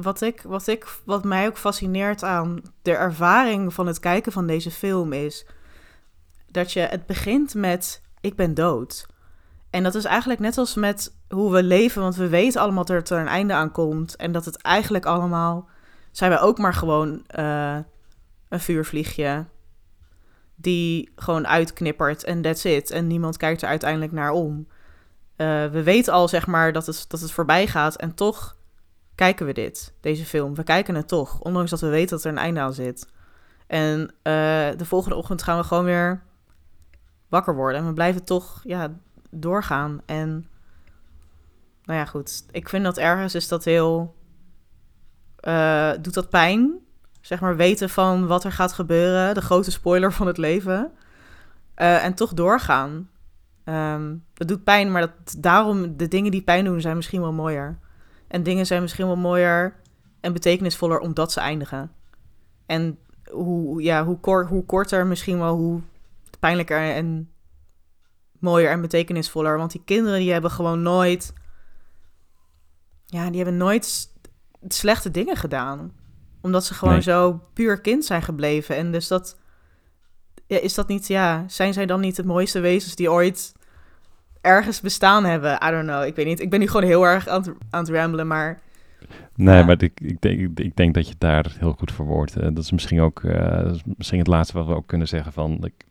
Wat, ik, wat, ik, wat mij ook fascineert aan de ervaring van het kijken van deze film is dat je het begint met ik ben dood. En dat is eigenlijk net als met hoe we leven, want we weten allemaal dat er een einde aan komt en dat het eigenlijk allemaal zijn we ook maar gewoon eh, een vuurvliegje die gewoon uitknippert en that's it. En niemand kijkt er uiteindelijk naar om. Eh, we weten al zeg maar dat het, dat het voorbij gaat en toch kijken we dit, deze film. We kijken het toch, ondanks dat we weten dat er een einde aan zit. En eh, de volgende ochtend gaan we gewoon weer wakker worden. En we blijven toch ja, doorgaan. En nou ja, goed. Ik vind dat ergens is dat heel... eh, doet dat pijn? Zeg maar weten van wat er gaat gebeuren. De grote spoiler van het leven. Eh, en toch doorgaan. Ehm, dat doet pijn, maar dat, daarom de dingen die pijn doen zijn misschien wel mooier. En dingen zijn misschien wel mooier en betekenisvoller omdat ze eindigen. En hoe, ja, hoe, hoe korter, misschien wel hoe pijnlijker en mooier en betekenisvoller. Want die kinderen die hebben gewoon nooit... Ja, die hebben nooit slechte dingen gedaan. Omdat ze gewoon Nee. zo puur kind zijn gebleven. En dus dat... Ja, is dat niet... Ja, zijn zij dan niet de mooiste wezens die ooit ergens bestaan hebben? I don't know. Ik weet niet. Ik ben nu gewoon heel erg aan het, aan het ramblen, maar... Nee, Ja. maar ik, ik, denk, ik denk dat je het daar heel goed verwoordt. Eh, dat is misschien ook eh, is misschien het laatste wat we ook kunnen zeggen van... ik-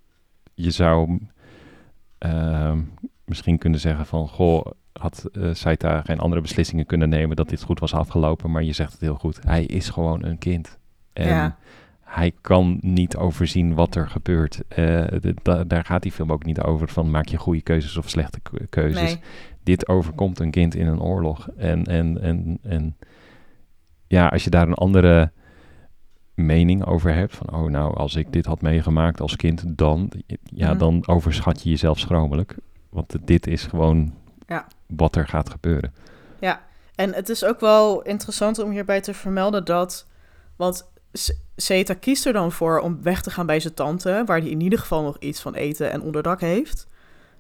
je zou ehm, misschien kunnen zeggen van... Goh, had eh Saita geen andere beslissingen kunnen nemen dat dit goed was afgelopen. Maar je zegt het heel goed. Hij is gewoon een kind. En Ja. hij kan niet overzien wat er gebeurt. Eh, da- daar gaat die film ook niet over van maak je goede keuzes of slechte ke- keuzes Nee. dit overkomt een kind in een oorlog. En, en, en, en ja, als je daar een andere mening over hebt, van oh nou, als ik dit had meegemaakt als kind, dan, ja, Mhm. dan overschat je jezelf schromelijk. Want dit is gewoon Ja. Wat er gaat gebeuren. En het is ook wel interessant om hierbij te vermelden dat... Want Zeta kiest er dan voor om weg te gaan bij zijn tante... waar hij in ieder geval nog iets van eten en onderdak heeft.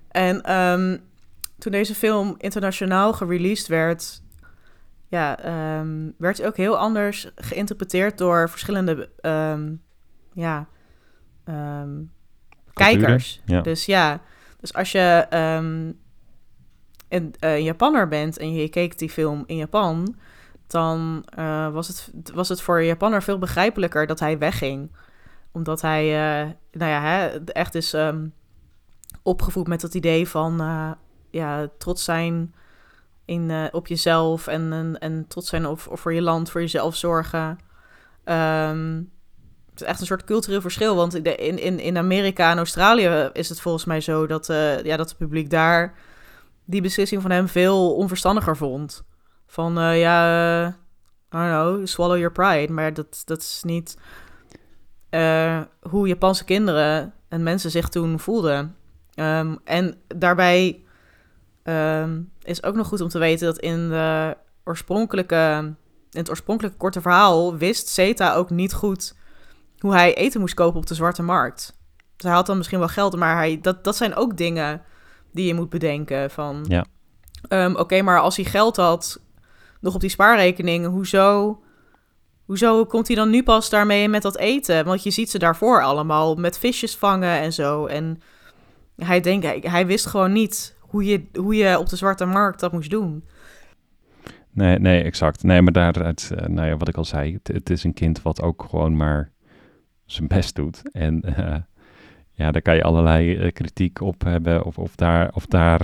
En ehm, toen deze film internationaal gereleased werd... Ja, ehm, werd hij ook heel anders geïnterpreteerd door verschillende... ehm, ja, kijkers. Ja. Dus ja, dus als je een, eh, Japanner bent en je keek die film in Japan, dan eh, was, het, was het voor een Japanner veel begrijpelijker dat hij wegging. Omdat hij, eh, nou ja, hè, echt is ehm, opgevoed met dat idee van ja, trots zijn in, op jezelf en, en, en trots zijn op, voor je land, voor jezelf zorgen. Ehm, het is echt een soort cultureel verschil. Want in, in, in Amerika en Australië is het volgens mij zo dat, ja, dat het publiek daar die beslissing van hem veel onverstandiger vond. Van eh, ja, eh, I don't know, swallow your pride. Maar dat, dat is niet eh, hoe Japanse kinderen en mensen zich toen voelden. Ehm, en daarbij ehm, is ook nog goed om te weten dat in, de oorspronkelijke, in het oorspronkelijke korte verhaal wist Zeta ook niet goed hoe hij eten moest kopen op de zwarte markt. Dus hij had dan misschien wel geld, maar hij, dat, dat zijn ook dingen die je moet bedenken. Van, Ja. ehm, Oké, maar als hij geld had, nog op die spaarrekening, hoezo, hoezo komt hij dan nu pas daarmee met dat eten? Want je ziet ze daarvoor allemaal met visjes vangen en zo. En hij, denkt, hij, hij wist gewoon niet hoe je, hoe je op de zwarte markt dat moest doen. Nee, nee, exact. Nee, maar daaruit, eh, nou ja, wat ik al zei, het, het is een kind wat ook gewoon maar zijn best doet. En eh, ja, daar kan je allerlei eh, kritiek op hebben of, of daar, of daar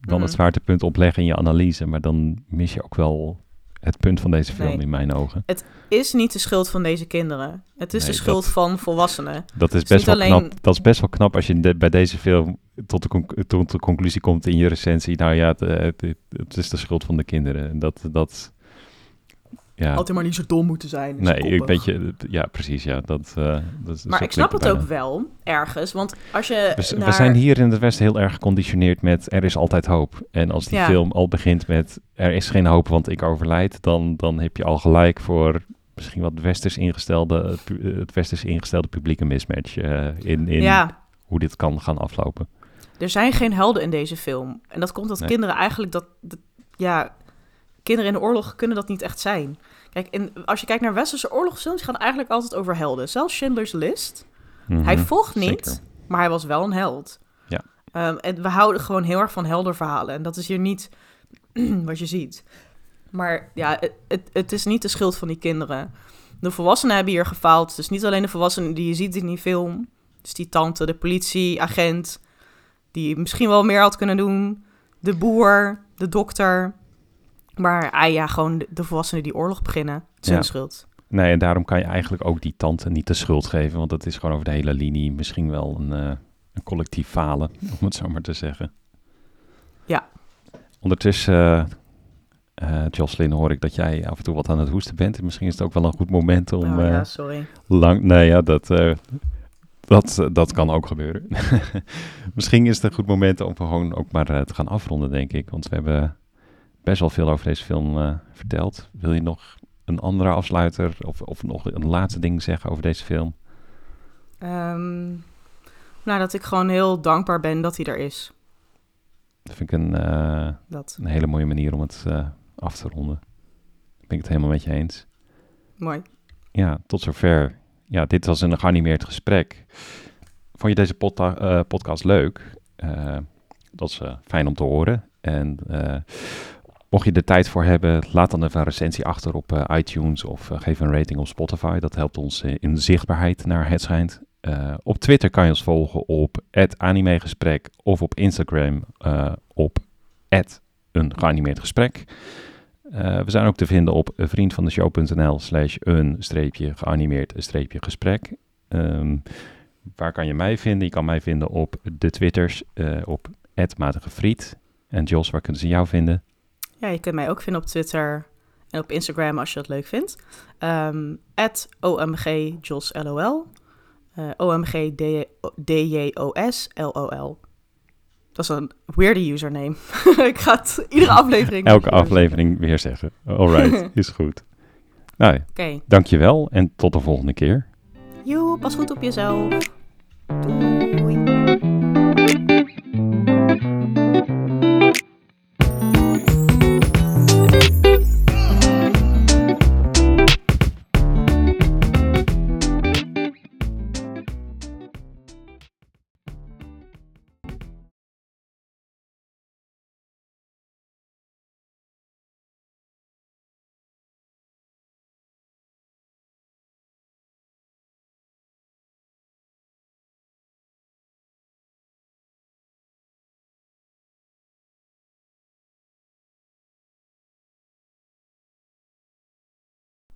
dan Mhm. het zwaartepunt op leggen in je analyse. Maar dan mis je ook wel het punt van deze film Nee. in mijn ogen. Is niet de schuld van deze kinderen. Het is Nee, de schuld dat- van volwassenen. Dat is best wel alleen- knap. Dat is best wel knap als je de- bij deze film tot de, conc- tot de conclusie komt in je recensie. Nou ja, het, eh, het, het is de schuld van de kinderen. En Dat, dat, ja. Altijd maar niet zo dom moeten zijn. Nee, ik weet je, ja, precies, ja. Dat, eh, dat, Maar ik snap het bijna. ook wel, ergens. Want als je We, z- we naar- zijn hier in het Westen heel erg geconditioneerd met er is altijd hoop. En als die Ja. film al begint met er is geen hoop, want ik overlijd, dan, dan heb je al gelijk voor misschien wat westers ingestelde, het westers ingestelde publieke mismatch eh, in, in Ja, hoe dit kan gaan aflopen. er zijn geen helden in deze film. En dat komt dat Nee. kinderen eigenlijk dat, dat- Ja, kinderen in de oorlog kunnen dat niet echt zijn. Kijk, in, als je kijkt naar westerse oorlogsfilms, gaan eigenlijk altijd over helden. Zelfs Schindler's List. Hij Mhm, vocht niet, zeker. maar hij was wel een held. Ja. Ehm, en we houden gewoon heel erg van helderverhalen. En dat is hier niet (clears throat) wat je ziet. Maar ja, het, het, het is niet de schuld van die kinderen. De volwassenen hebben hier gefaald. Dus niet alleen de volwassenen die je ziet in die film. Dus die tante, de politieagent, die misschien wel meer had kunnen doen. De boer, de dokter. Maar ah, ja, gewoon de, volwassenen die oorlog beginnen. Ja. hun schuld. Nee, en daarom kan je eigenlijk ook die tante niet de schuld geven. Want het is gewoon over de hele linie misschien wel een, eh, een collectief falen, (laughs) om het zo maar te zeggen. Ja. Ondertussen, eh, Jocelyn, hoor ik dat jij af en toe wat aan het hoesten bent. En misschien is het ook wel een goed moment om oh, ja, sorry. lang... Nee, ja, dat, dat, dat kan ook gebeuren. (laughs) misschien is het een goed moment om gewoon ook maar te gaan afronden, denk ik. Want we hebben best wel veel over deze film eh, verteld. Wil je nog een andere afsluiter of, of nog een laatste ding zeggen over deze film? Ehm, nou, dat ik gewoon heel dankbaar ben dat hij er is. Dat vind ik een, eh, Dat, een hele mooie manier om het eh, af te ronden. Ben ik het helemaal met je eens. mooi. Ja, tot zover. Ja, dit was een geanimeerd gesprek. Vond je deze podca- podcast leuk? Dat is fijn om te horen. En mocht je er tijd voor hebben, laat dan even een recensie achter op eh, iTunes of eh, geef een rating op Spotify. Dat helpt ons eh, in zichtbaarheid naar het schijnt. Op Twitter kan je ons volgen op @animegesprek of op Instagram op een geanimeerd gesprek. We zijn ook te vinden op vriendvandeshow.nl slash een streepje geanimeerd streepje gesprek. Ehm, waar kan je mij vinden? Je kan mij vinden op de Twitters op matigefriet. En Jos, waar kunnen ze jou vinden? Ja, je kunt mij ook vinden op Twitter en op Instagram als je dat leuk vindt. Ehm OMGJosLOL. Eh OMGDJOSLOL. Dat is een weirde username. (laughs) ik ga het iedere aflevering... Elke aflevering weer zeggen. Alright, (laughs) is goed. Nou, Oké. dankjewel en tot de volgende keer. Joe, pas goed op jezelf. Doei.